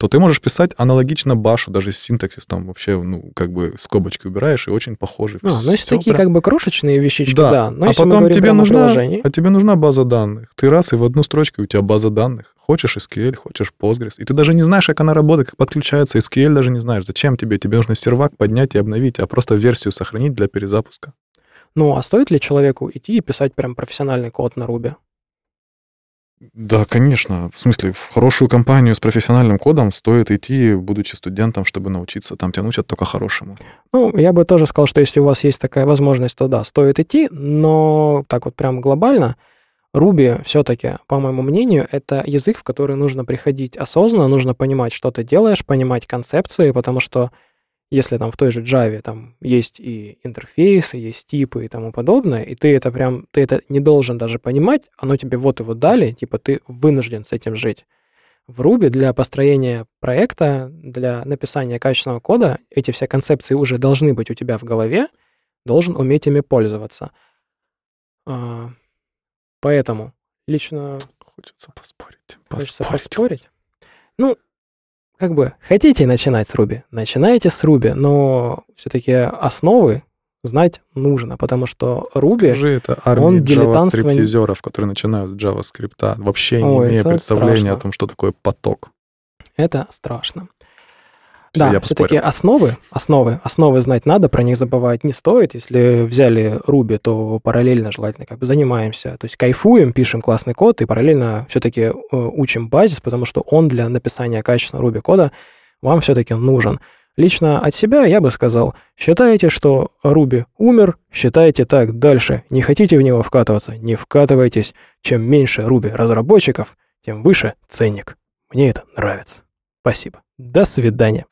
То ты можешь писать аналогично башу, даже синтаксис там вообще, ну, как бы скобочки убираешь, и очень похожий. А, ну, если такие прям... как бы крошечные вещички, да. да. Но а потом тебе нужна, а тебе нужна база данных. Ты раз, и в одну строчку у тебя база данных. Хочешь SQL, хочешь Postgres. И ты даже не знаешь, как она работает, как подключается. SQL даже не знаешь. Зачем тебе? Тебе нужно сервак поднять и обновить, а просто версию сохранить для перезапуска. Ну, а стоит ли человеку идти и писать прям профессиональный код на Ruby? Да, конечно. В смысле, в хорошую компанию с профессиональным кодом стоит идти, будучи студентом, чтобы научиться. Там тебя научат только хорошему. Ну, я бы тоже сказал, что если у вас есть такая возможность, то да, стоит идти, но так вот прям глобально – Руби все-таки, по моему мнению, это язык, в который нужно приходить осознанно, нужно понимать, что ты делаешь, понимать концепции, потому что если там в той же Java там есть и интерфейсы, есть типы и тому подобное, и ты это прям, ты это не должен даже понимать, оно тебе вот его дали, типа ты вынужден с этим жить. В Ruby для построения проекта, для написания качественного кода эти все концепции уже должны быть у тебя в голове, должен уметь ими пользоваться. А, Поэтому лично... Хочется поспорить. Хочется поспорить. поспорить. Ну, как бы, хотите начинать с Руби, начинайте с Руби, но все-таки основы знать нужно, потому что Руби, Скажи, это армия он JavaScript-изеров, которые начинают с JavaScript, вообще не Ой, имея представления страшно. о том, что такое поток. Это страшно. Все, да, все-таки основы, основы, основы знать надо, про них забывать не стоит. Если взяли Ruby, то параллельно желательно как бы занимаемся, то есть кайфуем, пишем классный код и параллельно все-таки э, учим базис, потому что он для написания качественного Ruby кода вам все-таки нужен. Лично от себя я бы сказал, считаете, что Ruby умер, считайте так дальше. Не хотите в него вкатываться, не вкатывайтесь. Чем меньше Ruby разработчиков, тем выше ценник. Мне это нравится. Спасибо. До свидания.